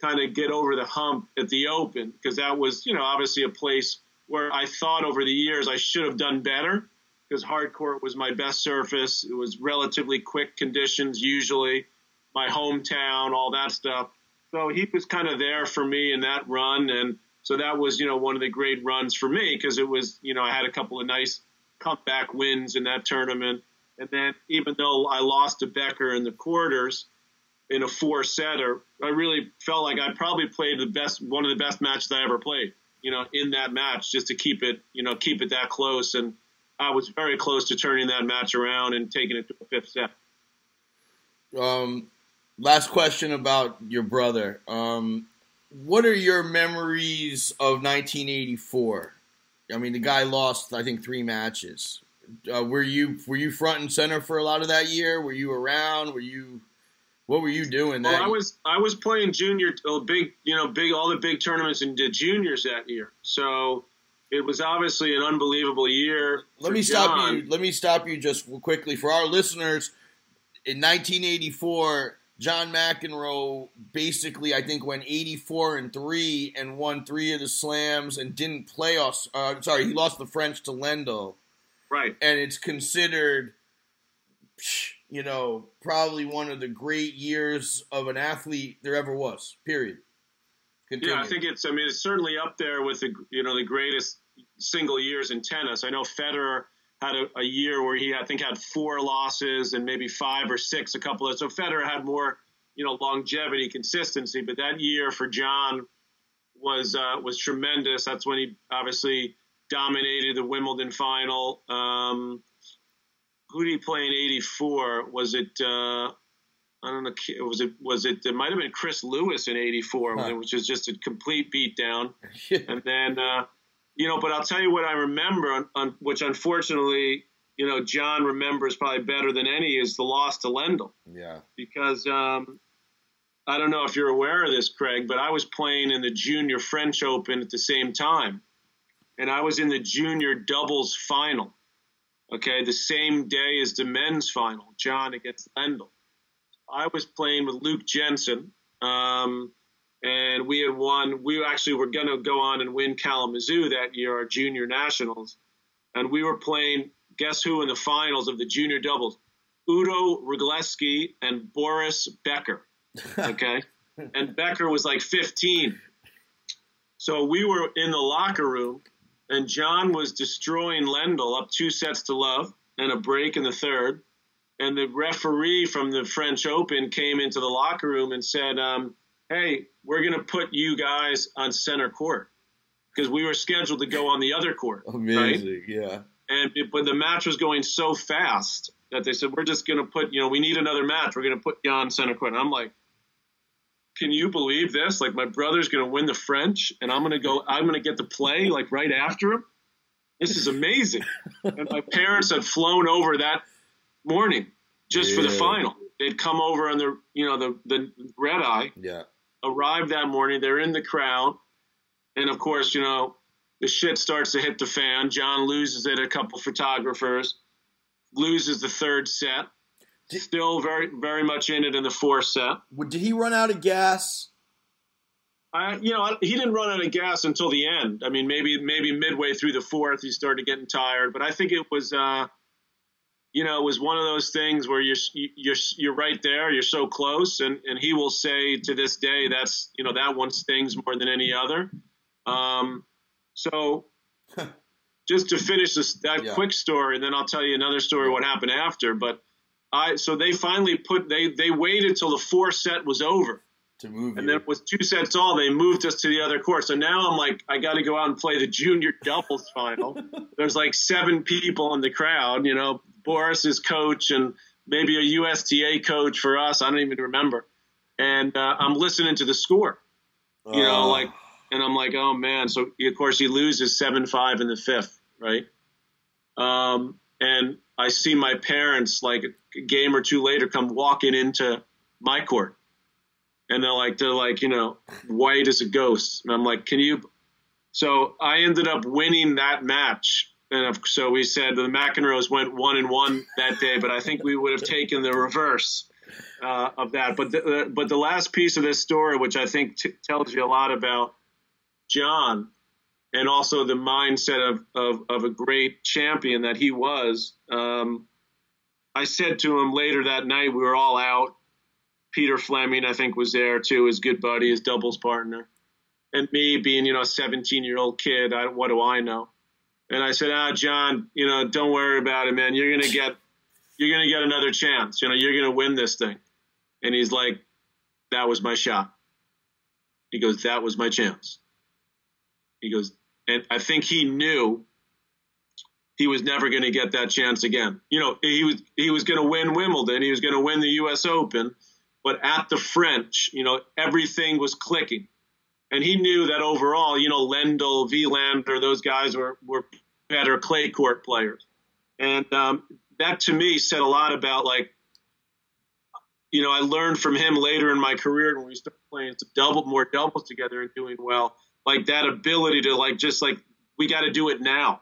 kind of get over the hump at the Open because that was, you know, obviously a place where I thought over the years I should have done better because hard court was my best surface. It was relatively quick conditions usually, my hometown, all that stuff. So he was kind of there for me in that run and so that was, you know, one of the great runs for me because it was, you know, I had a couple of nice comeback wins in that tournament. And then even though I lost to Becker in the quarters in a four setter, I really felt like I probably played the best, one of the best matches I ever played, you know, in that match just to keep it, you know, keep it that close. And I was very close to turning that match around and taking it to a fifth set. Um, last question about your brother. Um, what are your memories of 1984? I mean, the guy lost, I think, three matches. Uh, were you were you front and center for a lot of that year? Were you around? Were you what were you doing? That well, I was I was playing junior, uh, big you know, big all the big tournaments and did juniors that year. So it was obviously an unbelievable year. Let me John. stop you. Let me stop you just quickly for our listeners. In 1984, John McEnroe basically, I think, went 84 and three and won three of the slams and didn't play us. Uh, sorry, he lost the French to Lendl. Right. And it's considered, you know, probably one of the great years of an athlete there ever was. Period. Continue. Yeah, I think it's. I mean, it's certainly up there with the you know the greatest single years in tennis. I know Federer had a, a, year where he I think had four losses and maybe five or six a couple of so Federer had more you know longevity consistency but that year for John was uh, was tremendous. That's when he obviously dominated the Wimbledon final. Um, who did he play in 84 was it uh, I don't know was it was it it might have been Chris Lewis in 84 huh. which was just a complete beatdown. And then uh, you know, but I'll tell you what I remember, on, on, which unfortunately, you know, John remembers probably better than any, is the loss to Lendl. Yeah. Because um, I don't know if you're aware of this, Craig, but I was playing in the Junior French Open at the same time, and I was in the Junior Doubles final. Okay, the same day as the men's final, John against Lendl. I was playing with Luke Jensen. Um, and we had won. We actually were going to go on and win Kalamazoo that year, our junior nationals, and we were playing. Guess who in the finals of the junior doubles? Udo Riglewski and Boris Becker. Okay, and Becker was like 15. So we were in the locker room, and John was destroying Lendl up two sets to love and a break in the third. And the referee from the French Open came into the locker room and said, um, hey, we're going to put you guys on center court because we were scheduled to go on the other court. Amazing, right? yeah. And but the match was going so fast that they said we're just going to put, you know, we need another match. We're going to put you on center court. And I'm like, can you believe this? Like my brother's going to win the French, and I'm going to go. I'm going to get to play like right after him. This is amazing. and my parents had flown over that morning just yeah. for the final. They'd come over on the, you know, the the red eye. Yeah arrive that morning. They're in the crowd. And of course, you know, the shit starts to hit the fan. John loses it a couple photographers, loses the third set. Did, Still very, very much in it in the fourth set. Did he run out of gas? I, you know, he didn't run out of gas until the end. I mean, maybe, maybe midway through the fourth, he started getting tired. But I think it was, uh, you know, it was one of those things where you're you're you're right there, you're so close, and and he will say to this day that's you know that one stings more than any other. Um, so just to finish this that yeah. quick story, and then I'll tell you another story what happened after. But I so they finally put they they waited till the four set was over to move, and then with two sets all, they moved us to the other court. So now I'm like, I got to go out and play the junior doubles final. There's like seven people in the crowd, you know, Boris's coach and maybe a USTA coach for us. I don't even remember. And uh, I'm listening to the score, you know, oh. like, and I'm like, oh man. So of course he loses seven five in the fifth, right? Um, and I see my parents like a game or two later come walking into my court, and they're like, they're like, you know, white as a ghost, and I'm like, can you? So I ended up winning that match and so we said the McEnroes went one and one that day, but I think we would have taken the reverse uh, of that. But the, but the last piece of this story, which I think t- tells you a lot about John and also the mindset of, of, of a great champion that he was. Um, I said to him later that night, we were all out. Peter Fleming, I think, was there too, his good buddy, his doubles partner. And me being, you know, a 17 year old kid, I, what do I know? And I said, "Ah, John, you know, don't worry about it, man. You're gonna get, you're gonna get another chance. You know, you're gonna win this thing." And he's like, "That was my shot." He goes, "That was my chance." He goes, and I think he knew he was never going to get that chance again. You know, he was he was going to win Wimbledon, he was going to win the U.S. Open, but at the French, you know, everything was clicking and he knew that overall, you know, Lendl, Wilander, those guys were were better clay court players, and um, that to me said a lot about like, you know, I learned from him later in my career when we started playing some double more doubles together and doing well, like that ability to like just like we got to do it now,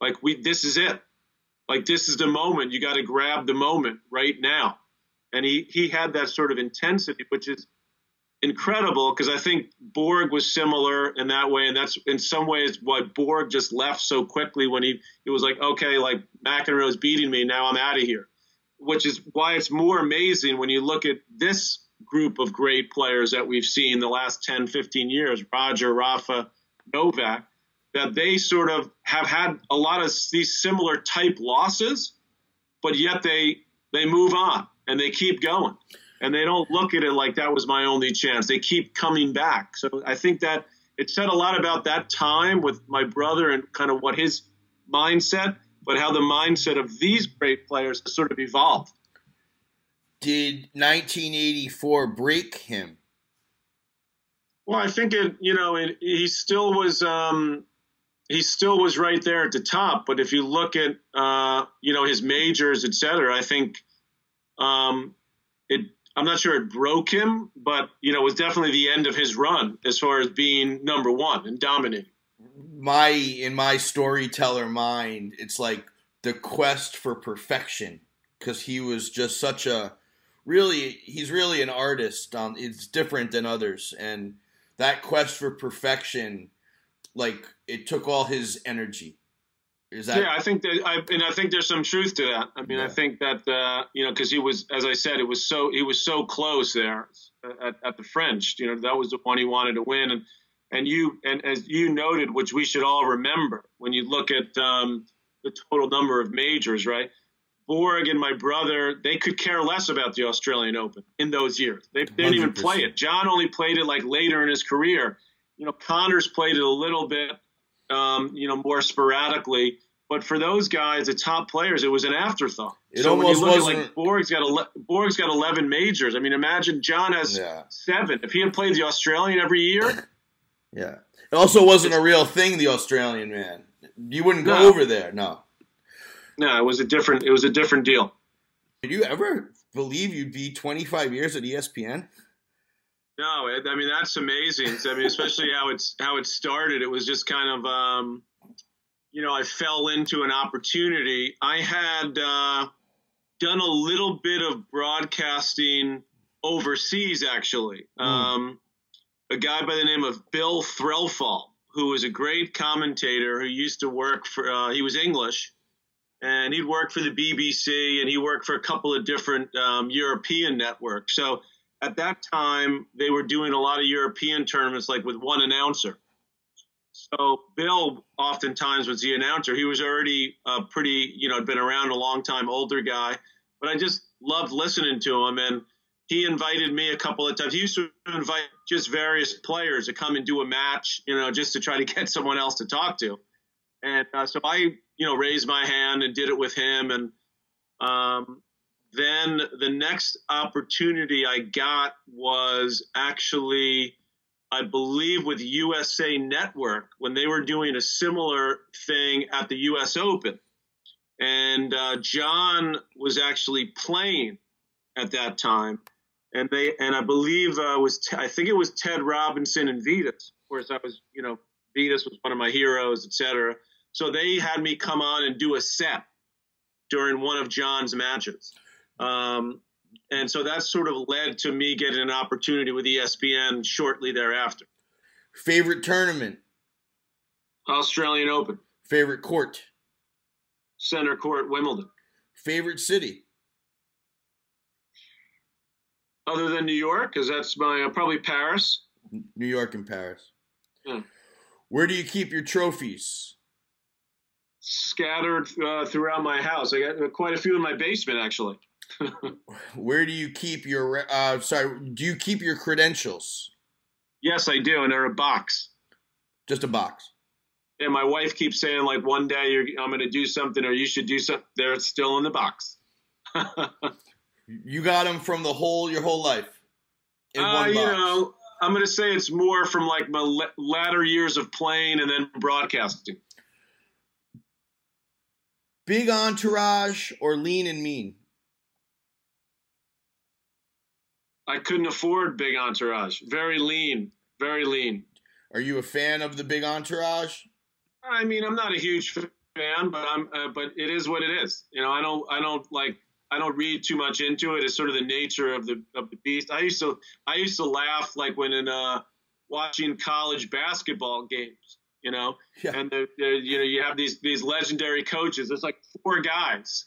like we this is it, like this is the moment. You got to grab the moment right now, and he he had that sort of intensity, which is incredible because I think Borg was similar in that way, and that's in some ways why Borg just left so quickly when he he was like, okay, like McEnroe's beating me, now I'm out of here, which is why it's more amazing when you look at this group of great players that we've seen the last 10, 15 years, Roger, Rafa, Novak, that they sort of have had a lot of these similar type losses, but yet they they move on and they keep going and they don't look at it like that was my only chance. They keep coming back. So I think that it said a lot about that time with my brother and kind of what his mindset, but how the mindset of these great players has sort of evolved. Did 1984 break him? Well, I think it. You know, it, he still was. Um, he still was right there at the top. But if you look at, uh, you know, his majors, et cetera, I think um, it I'm not sure it broke him, but you know, it was definitely the end of his run as far as being number one and dominating. My in my storyteller mind, it's like the quest for perfection because he was just such a really he's really an artist. Um, it's different than others, and that quest for perfection, like it took all his energy. Is that? Yeah, I think that, I, and I think there's some truth to that. I mean, yeah. I think that uh, you know, because he was, as I said, it was so he was so close there at, at, the French. You know, that was the one he wanted to win, and and you and as you noted, which we should all remember when you look at um, the total number of majors, right? Borg and my brother, they could care less about the Australian Open in those years. They, they didn't 100%. even play it. John only played it like later in his career. You know, Connors played it a little bit um, you know, more sporadically. But for those guys, the top players, it was an afterthought. It so when you look wasn't... at like Borg's got ele- Borg's got eleven majors. I mean, imagine John has yeah. seven. If he had played the Australian every year, yeah, it also wasn't a real thing. The Australian man, you wouldn't go no. over there. No, no, it was a different. It was a different deal. Did you ever believe you'd be 25 years at ESPN? No, I mean that's amazing. I mean, especially how it's how it started. It was just kind of, um, you know, I fell into an opportunity. I had uh, done a little bit of broadcasting overseas, actually. Mm. Um, a guy by the name of Bill Threlfall, who was a great commentator who used to work for. Uh, he was English, and he'd worked for the BBC, and he worked for a couple of different um, European networks. So at that time they were doing a lot of European tournaments like with one announcer. So Bill oftentimes was the announcer. He was already a pretty, you know, had been around a long time, older guy, but I just loved listening to him. And he invited me a couple of times. He used to invite just various players to come and do a match, you know, just to try to get someone else to talk to. And uh, so I, you know, raised my hand and did it with him. And um, then the next opportunity I got was actually, I believe, with USA Network when they were doing a similar thing at the US Open. And uh, John was actually playing at that time. And they and I believe uh, was I think it was Ted Robinson and Vitas. Of course, I was you know Vitas was one of my heroes, etc. So they had me come on and do a set during one of John's matches. Um, and so that sort of led to me getting an opportunity with ESPN shortly thereafter. Favorite tournament? Australian Open. Favorite court? Center Court, Wimbledon. Favorite city? Other than New York, because that's my uh, probably Paris. New York and Paris. Yeah. Where do you keep your trophies? Scattered uh, throughout my house. I got quite a few in my basement, actually. Where do you keep your? Uh, sorry, do you keep your credentials? Yes, I do, and they're a box. Just a box. And my wife keeps saying like, one day I'm going to do something, or you should do something. They're still in the box. you got them from the whole your whole life. In uh. You know, I'm going to say it's more from like my latter years of playing and then broadcasting. Big entourage or lean and mean? I couldn't afford big entourage. Very lean, very lean. Are you a fan of the big entourage? I mean, I'm not a huge fan, but I'm. Uh, but it is what it is. You know, I don't. I don't like I don't read too much into it. It's sort of the nature of the of the beast. I used to I used to laugh like when in uh, watching college basketball games, you know, yeah. and the, the, you know you have these these legendary coaches. There's like four guys.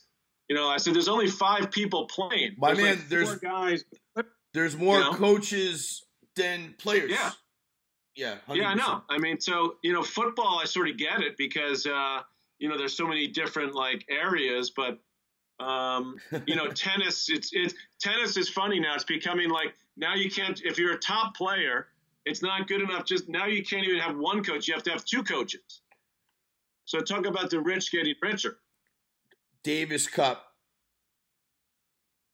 You know, I said there's only five people playing. My there's man, like there's guys. There's more you know? coaches than players. Yeah. Yeah. 100%. Yeah, I know. I mean, so you know, football, I sort of get it because uh, you know there's so many different like areas, but um, you know, tennis, it's it's tennis is funny now. It's becoming like now you can't if you're a top player, it's not good enough. Just now you can't even have one coach. You have to have two coaches. So talk about the rich getting richer. Davis Cup.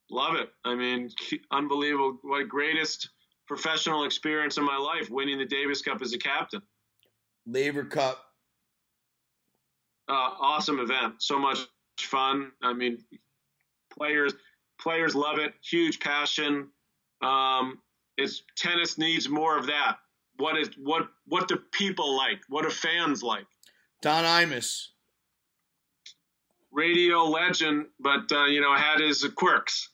Love it. I mean, unbelievable. What greatest professional experience in my life winning the Davis Cup as a captain. Laver Cup. Uh, awesome event. So much fun. I mean, players players love it. Huge passion. Um, it's tennis needs more of that. What is what what do people like? What do fans like? Don Imus, radio legend, but uh, you know had his quirks.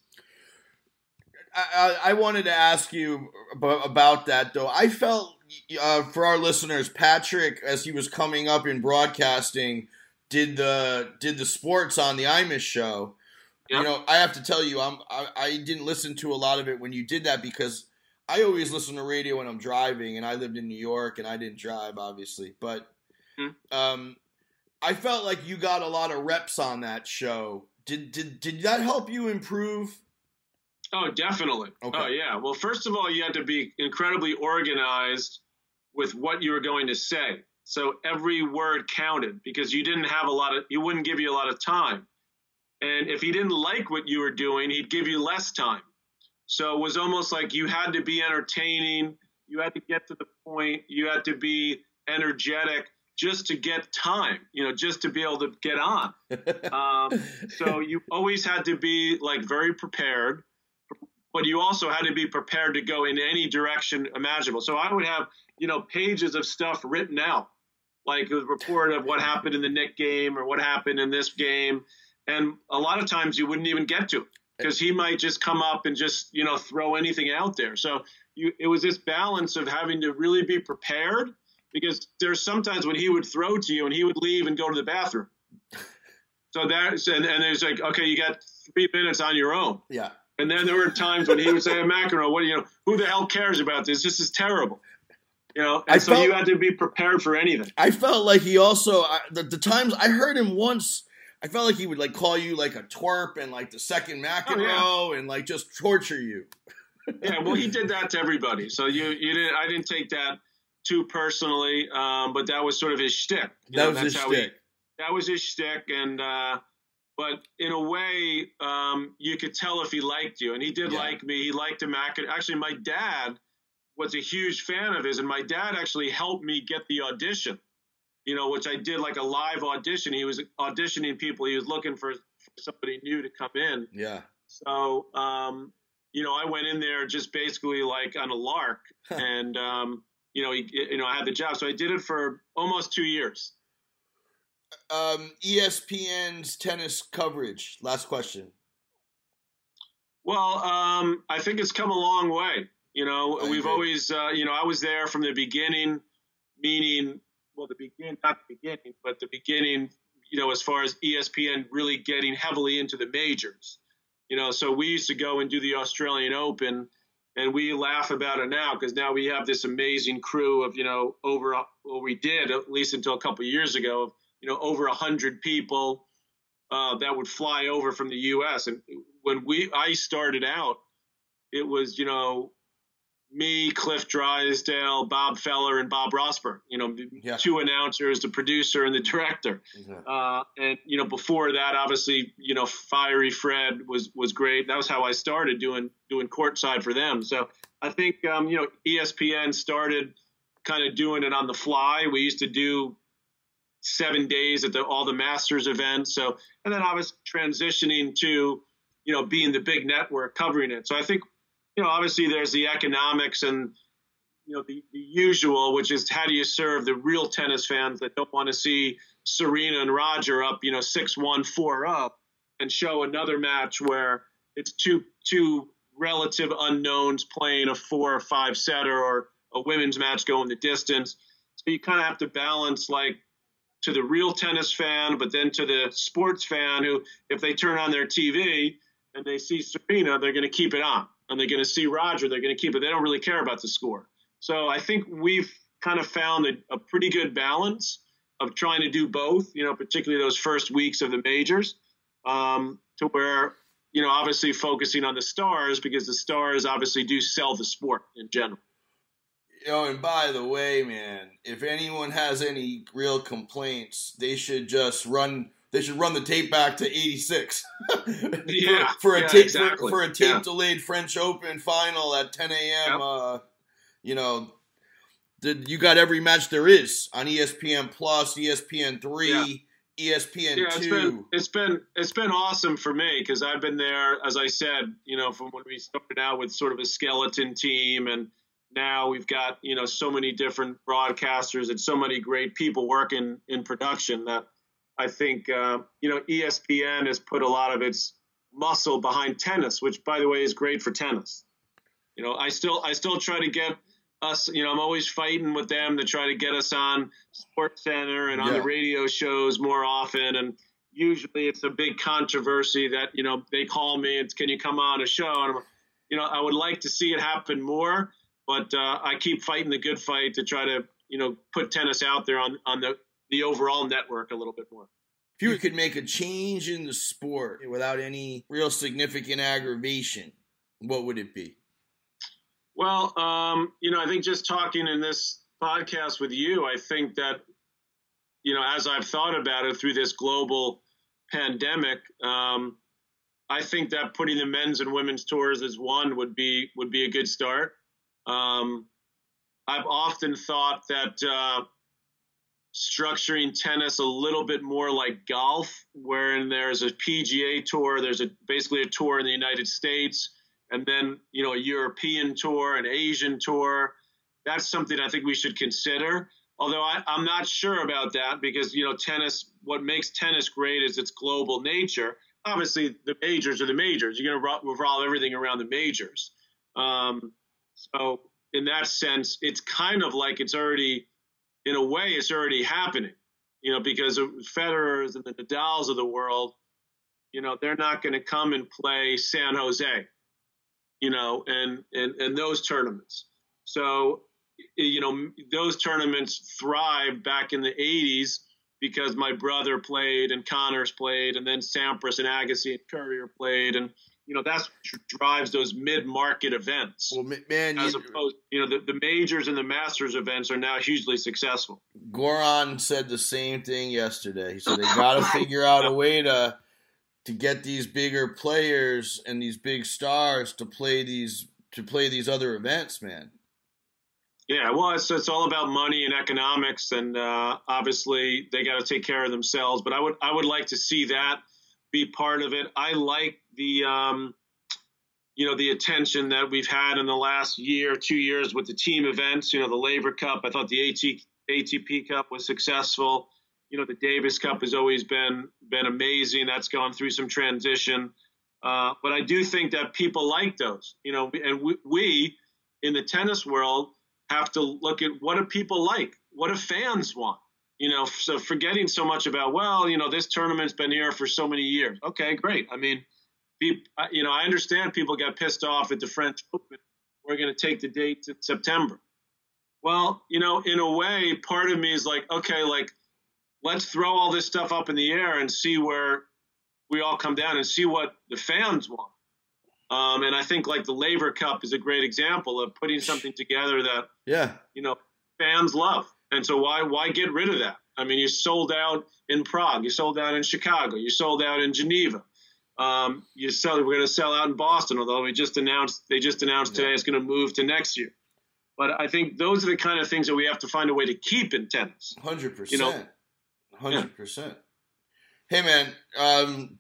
I, I wanted to ask you about that though. I felt uh, for our listeners, Patrick, as he was coming up in broadcasting, did the did the sports on the Imus show. Yep. You know, I have to tell you, I'm I, I, didn't listen to a lot of it when you did that because I always listen to radio when I'm driving, and I lived in New York and I didn't drive, obviously, but hmm. um, I felt like you got a lot of reps on that show. Did did did that help you improve? Oh, definitely. Okay. Oh, yeah. Well, first of all, you had to be incredibly organized with what you were going to say. So every word counted because you didn't have a lot of, he wouldn't give you a lot of time. And if he didn't like what you were doing, he'd give you less time. So it was almost like you had to be entertaining, you had to get to the point, you had to be energetic just to get time, you know, just to be able to get on. um, so you always had to be like very prepared but you also had to be prepared to go in any direction imaginable. So I would have, you know, pages of stuff written out, like a report of what happened in the Knick game or what happened in this game. And a lot of times you wouldn't even get to it because he might just come up and just, you know, throw anything out there. So you, it was this balance of having to really be prepared because there's sometimes when he would throw to you and he would leave and go to the bathroom. So that's, and, and there's like, okay, you got three minutes on your own. Yeah and then there were times when he would say, McEnroe, what you know, who the hell cares about this? This is terrible. You know, and I so felt, you had to be prepared for anything. I felt like he also I, the, the times I heard him once. I felt like he would like call you like a twerp and like the second McEnroe oh, yeah. and like just torture you. yeah, well, he did that to everybody. So you you didn't I didn't take that too personally, um, but that was sort of his shtick. You that know, was his shtick. He, that was his shtick, and uh, but in a way, um, you could tell if he liked you, and he did yeah. like me. He liked him. Actually, my dad was a huge fan of his, and my dad actually helped me get the audition. You know, which I did like a live audition. He was auditioning people. He was looking for somebody new to come in. Yeah. So, um, you know, I went in there just basically like on a lark, and um, you know, he, you know, I had the job. So I did it for almost two years um, ESPN's tennis coverage? Last question. Well, um, I think it's come a long way. You know, I we've agree. always, uh, you know, I was there from the beginning, meaning, well, the beginning, not the beginning, but the beginning, you know, as far as ESPN really getting heavily into the majors. You know, so we used to go and do the Australian Open, and we laugh about it now because now we have this amazing crew of, you know, over, well, we did at least until a couple of years ago, of you know, over a hundred people uh, that would fly over from the U.S. And when we I started out, it was you know me, Cliff Drysdale, Bob Feller, and Bob Rosburg. You know, yeah. two announcers, the producer and the director. Uh, and you know, before that, obviously, you know, Fiery Fred was was great. That was how I started doing doing courtside for them. So I think um, you know, ESPN started kind of doing it on the fly. We used to do seven days at the, all the Masters events. So, and then I was transitioning to, you know, being the big network covering it. So I think, you know, obviously there's the economics and, you know, the, the usual, which is how do you serve the real tennis fans that don't want to see Serena and Roger up, you know, six one four up, and show another match where it's two two relative unknowns playing a four or five setter or a women's match going the distance. So you kind of have to balance like to the real tennis fan, but then to the sports fan who, if they turn on their TV and they see Serena, they're going to keep it on. And they're going to see Roger, they're going to keep it. They don't really care about the score. So I think we've kind of found a, a pretty good balance of trying to do both, you know, particularly those first weeks of the majors, um, to where, you know, obviously focusing on the stars because the stars obviously do sell the sport in general. Know, and by the way, man, if anyone has any real complaints, they should just run. They should run the tape back to '86 yeah, for, for, a yeah, tape exactly. for, for, a tape yeah. delayed French Open final at 10 a.m. Uh, you know, the, you got every match there is on ESPN Plus, ESPN three, ESPN yeah, it's two. been it's been it's been awesome for me because I've been there, as I said, you know, from when we started out with sort of a skeleton team, and now we've got you know so many different broadcasters and so many great people working in production that I think uh, you know ESPN has put a lot of its muscle behind tennis, which by the way is great for tennis. You know, I still I still try to get us, you know, I'm always fighting with them to try to get us on Sports Center and on Yeah. the radio shows more often. And usually it's a big controversy that, you know, they call me and can you come on a show? And I'm, you know, I would like to see it happen more, but uh, I keep fighting the good fight to try to, you know, put tennis out there on, on the, the overall network a little bit more. If you could make a change in the sport without any real significant aggravation, what would it be? Well, um, you know, I think just talking in this podcast with you, I think that, you know, as I've thought about it through this global pandemic, um, I think that putting the men's and women's tours as one would be would be a good start. Um, I've often thought that uh, structuring tennis a little bit more like golf, wherein there's a PGA tour, there's a basically a tour in the United States, and then you know a European tour, an Asian tour. That's something I think we should consider. Although I, I'm not sure about that because you know tennis. What makes tennis great is its global nature. Obviously, the majors are the majors. You're going to revolve everything around the majors. Um, so in that sense, it's kind of like it's already, in a way, it's already happening. You know, because Federer's and the Nadal's of the world, you know, they're not going to come and play San Jose, you know, and and and those tournaments. So, you know, those tournaments thrived back in the '80s because my brother played and Connors played, and then Sampras and Agassi and Courier played, and you know that's what drives those mid-market events. Well, man, as you, opposed, you know, the, the majors and the masters events are now hugely successful. Goran said the same thing yesterday. He said they got to figure out a way to to get these bigger players and these big stars to play these to play these other events, man. Yeah, well, it's it's all about money and economics, and uh, obviously they got to take care of themselves. But I would I would like to see that be part of it. I like the um, you know the attention that we've had in the last year, two years with the team events. You know, the Laver Cup. I thought the AT, ATP Cup was successful. You know, the Davis Cup has always been been amazing. That's gone through some transition, uh, but I do think that people like those. You know, and we, we in the tennis world have to look at what do people like, what do fans want. You know, so forgetting so much about well, you know, this tournament's been here for so many years. Okay, great. I mean, people, you know, I understand people got pissed off at the French Open. We're going to take the date to September. Well, you know, in a way, part of me is like, okay, like let's throw all this stuff up in the air and see where we all come down and see what the fans want. Um, and I think like the Laver Cup is a great example of putting something together that Yeah, you know fans love. And so why why get rid of that? I mean, you sold out in Prague, you sold out in Chicago, you sold out in Geneva. Um, you sell. We're going to sell out in Boston, although we just announced they just announced today it's going to move to next year. But I think those are the kind of things that we have to find a way to keep in tennis. hundred You know- percent, hundred percent. Hey, man, um,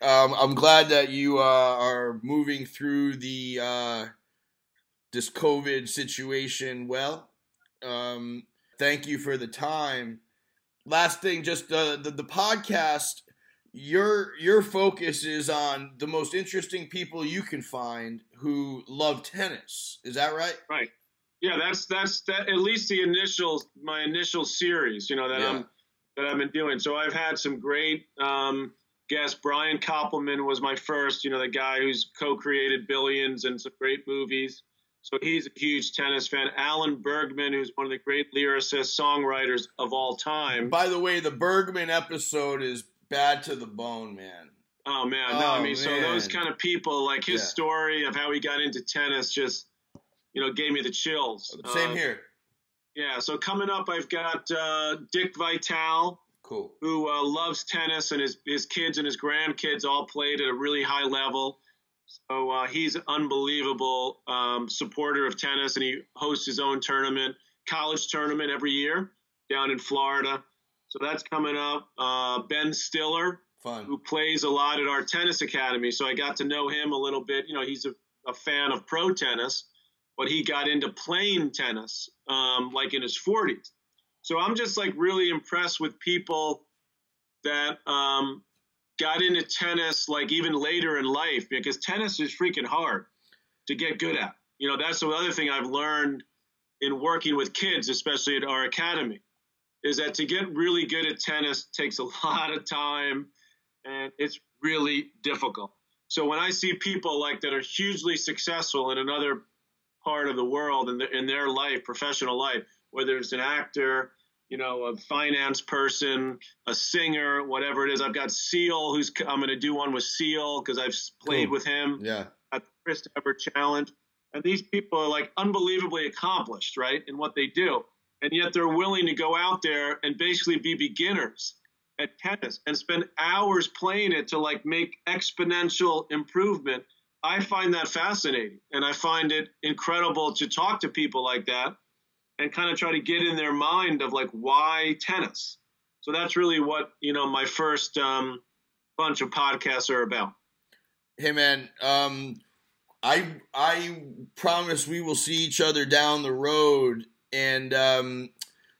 um, I'm glad that you uh, are moving through the uh, this COVID situation well. Um, thank you for the time. Last thing, just the the, the podcast. Your your focus is on the most interesting people you can find who love tennis. Is that right? Right. Yeah, that's that's that at least the initial my initial series, you know, that yeah. I'm that I've been doing. So I've had some great um, guests. Brian Koppelman was my first, you know, the guy who's co-created Billions and some great movies. So he's a huge tennis fan. Alan Bergman, who's one of the great lyricists, songwriters of all time. By the way, the Bergman episode is bad to the bone, man. Oh man, no, oh, I mean, man. so those kind of people, like his yeah. story of how he got into tennis, just you know, gave me the chills. Same uh, here. Yeah, so coming up, I've got uh, Dick Vitale, cool, who uh, loves tennis, and his his kids and his grandkids all played at a really high level. So uh, he's an unbelievable um, supporter of tennis, and he hosts his own tournament, college tournament every year down in Florida. So that's coming up. Uh, ben Stiller, Fun. who plays a lot at our tennis academy. So I got to know him a little bit. You know, he's a, a fan of pro tennis, but he got into playing tennis um, like in his 40s. So I'm just like really impressed with people that um, got into tennis like even later in life because tennis is freaking hard to get good at. You know, that's the other thing I've learned in working with kids, especially at our academy is that to get really good at tennis takes a lot of time and it's really difficult. So when I see people like that are hugely successful in another part of the world in, the, in their life, professional life, whether it's an actor, you know, a finance person, a singer, whatever it is. I've got Seal, who's I'm going to do one with Seal because I've played cool. with him yeah. at the Chris Evert Challenge. And these people are like unbelievably accomplished, right, in what they do and yet they're willing to go out there and basically be beginners at tennis and spend hours playing it to like make exponential improvement. I find that fascinating and I find it incredible to talk to people like that and kind of try to get in their mind of like why tennis. So that's really what, you know, my first um, bunch of podcasts are about. Hey man, um, I I promise we will see each other down the road and um,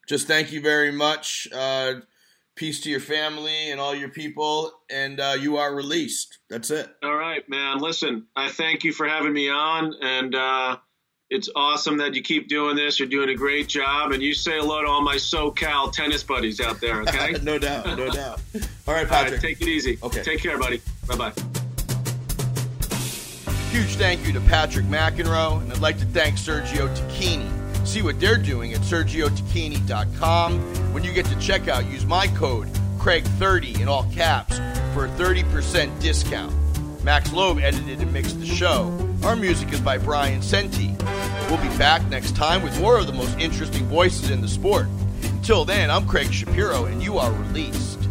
just thank you very much. Uh, peace to your family and all your people, and uh, you are released. That's it. All right, man. Listen, I thank you for having me on, and uh, it's awesome that you keep doing this. You're doing a great job, and you say hello to all my SoCal tennis buddies out there. Okay? no doubt, no doubt. All right, Patrick. All right, take it easy. Okay. Take care, buddy. Bye bye. Huge thank you to Patrick McEnroe, and I'd like to thank Sergio Tacchini See what they're doing at SergioTacchini.com. When you get to checkout, use my code Craig30 in all caps for a 30% discount. Max Loeb edited and mixed the show. Our music is by Brian Senti. We'll be back next time with more of the most interesting voices in the sport. Until then, I'm Craig Shapiro, and you are released.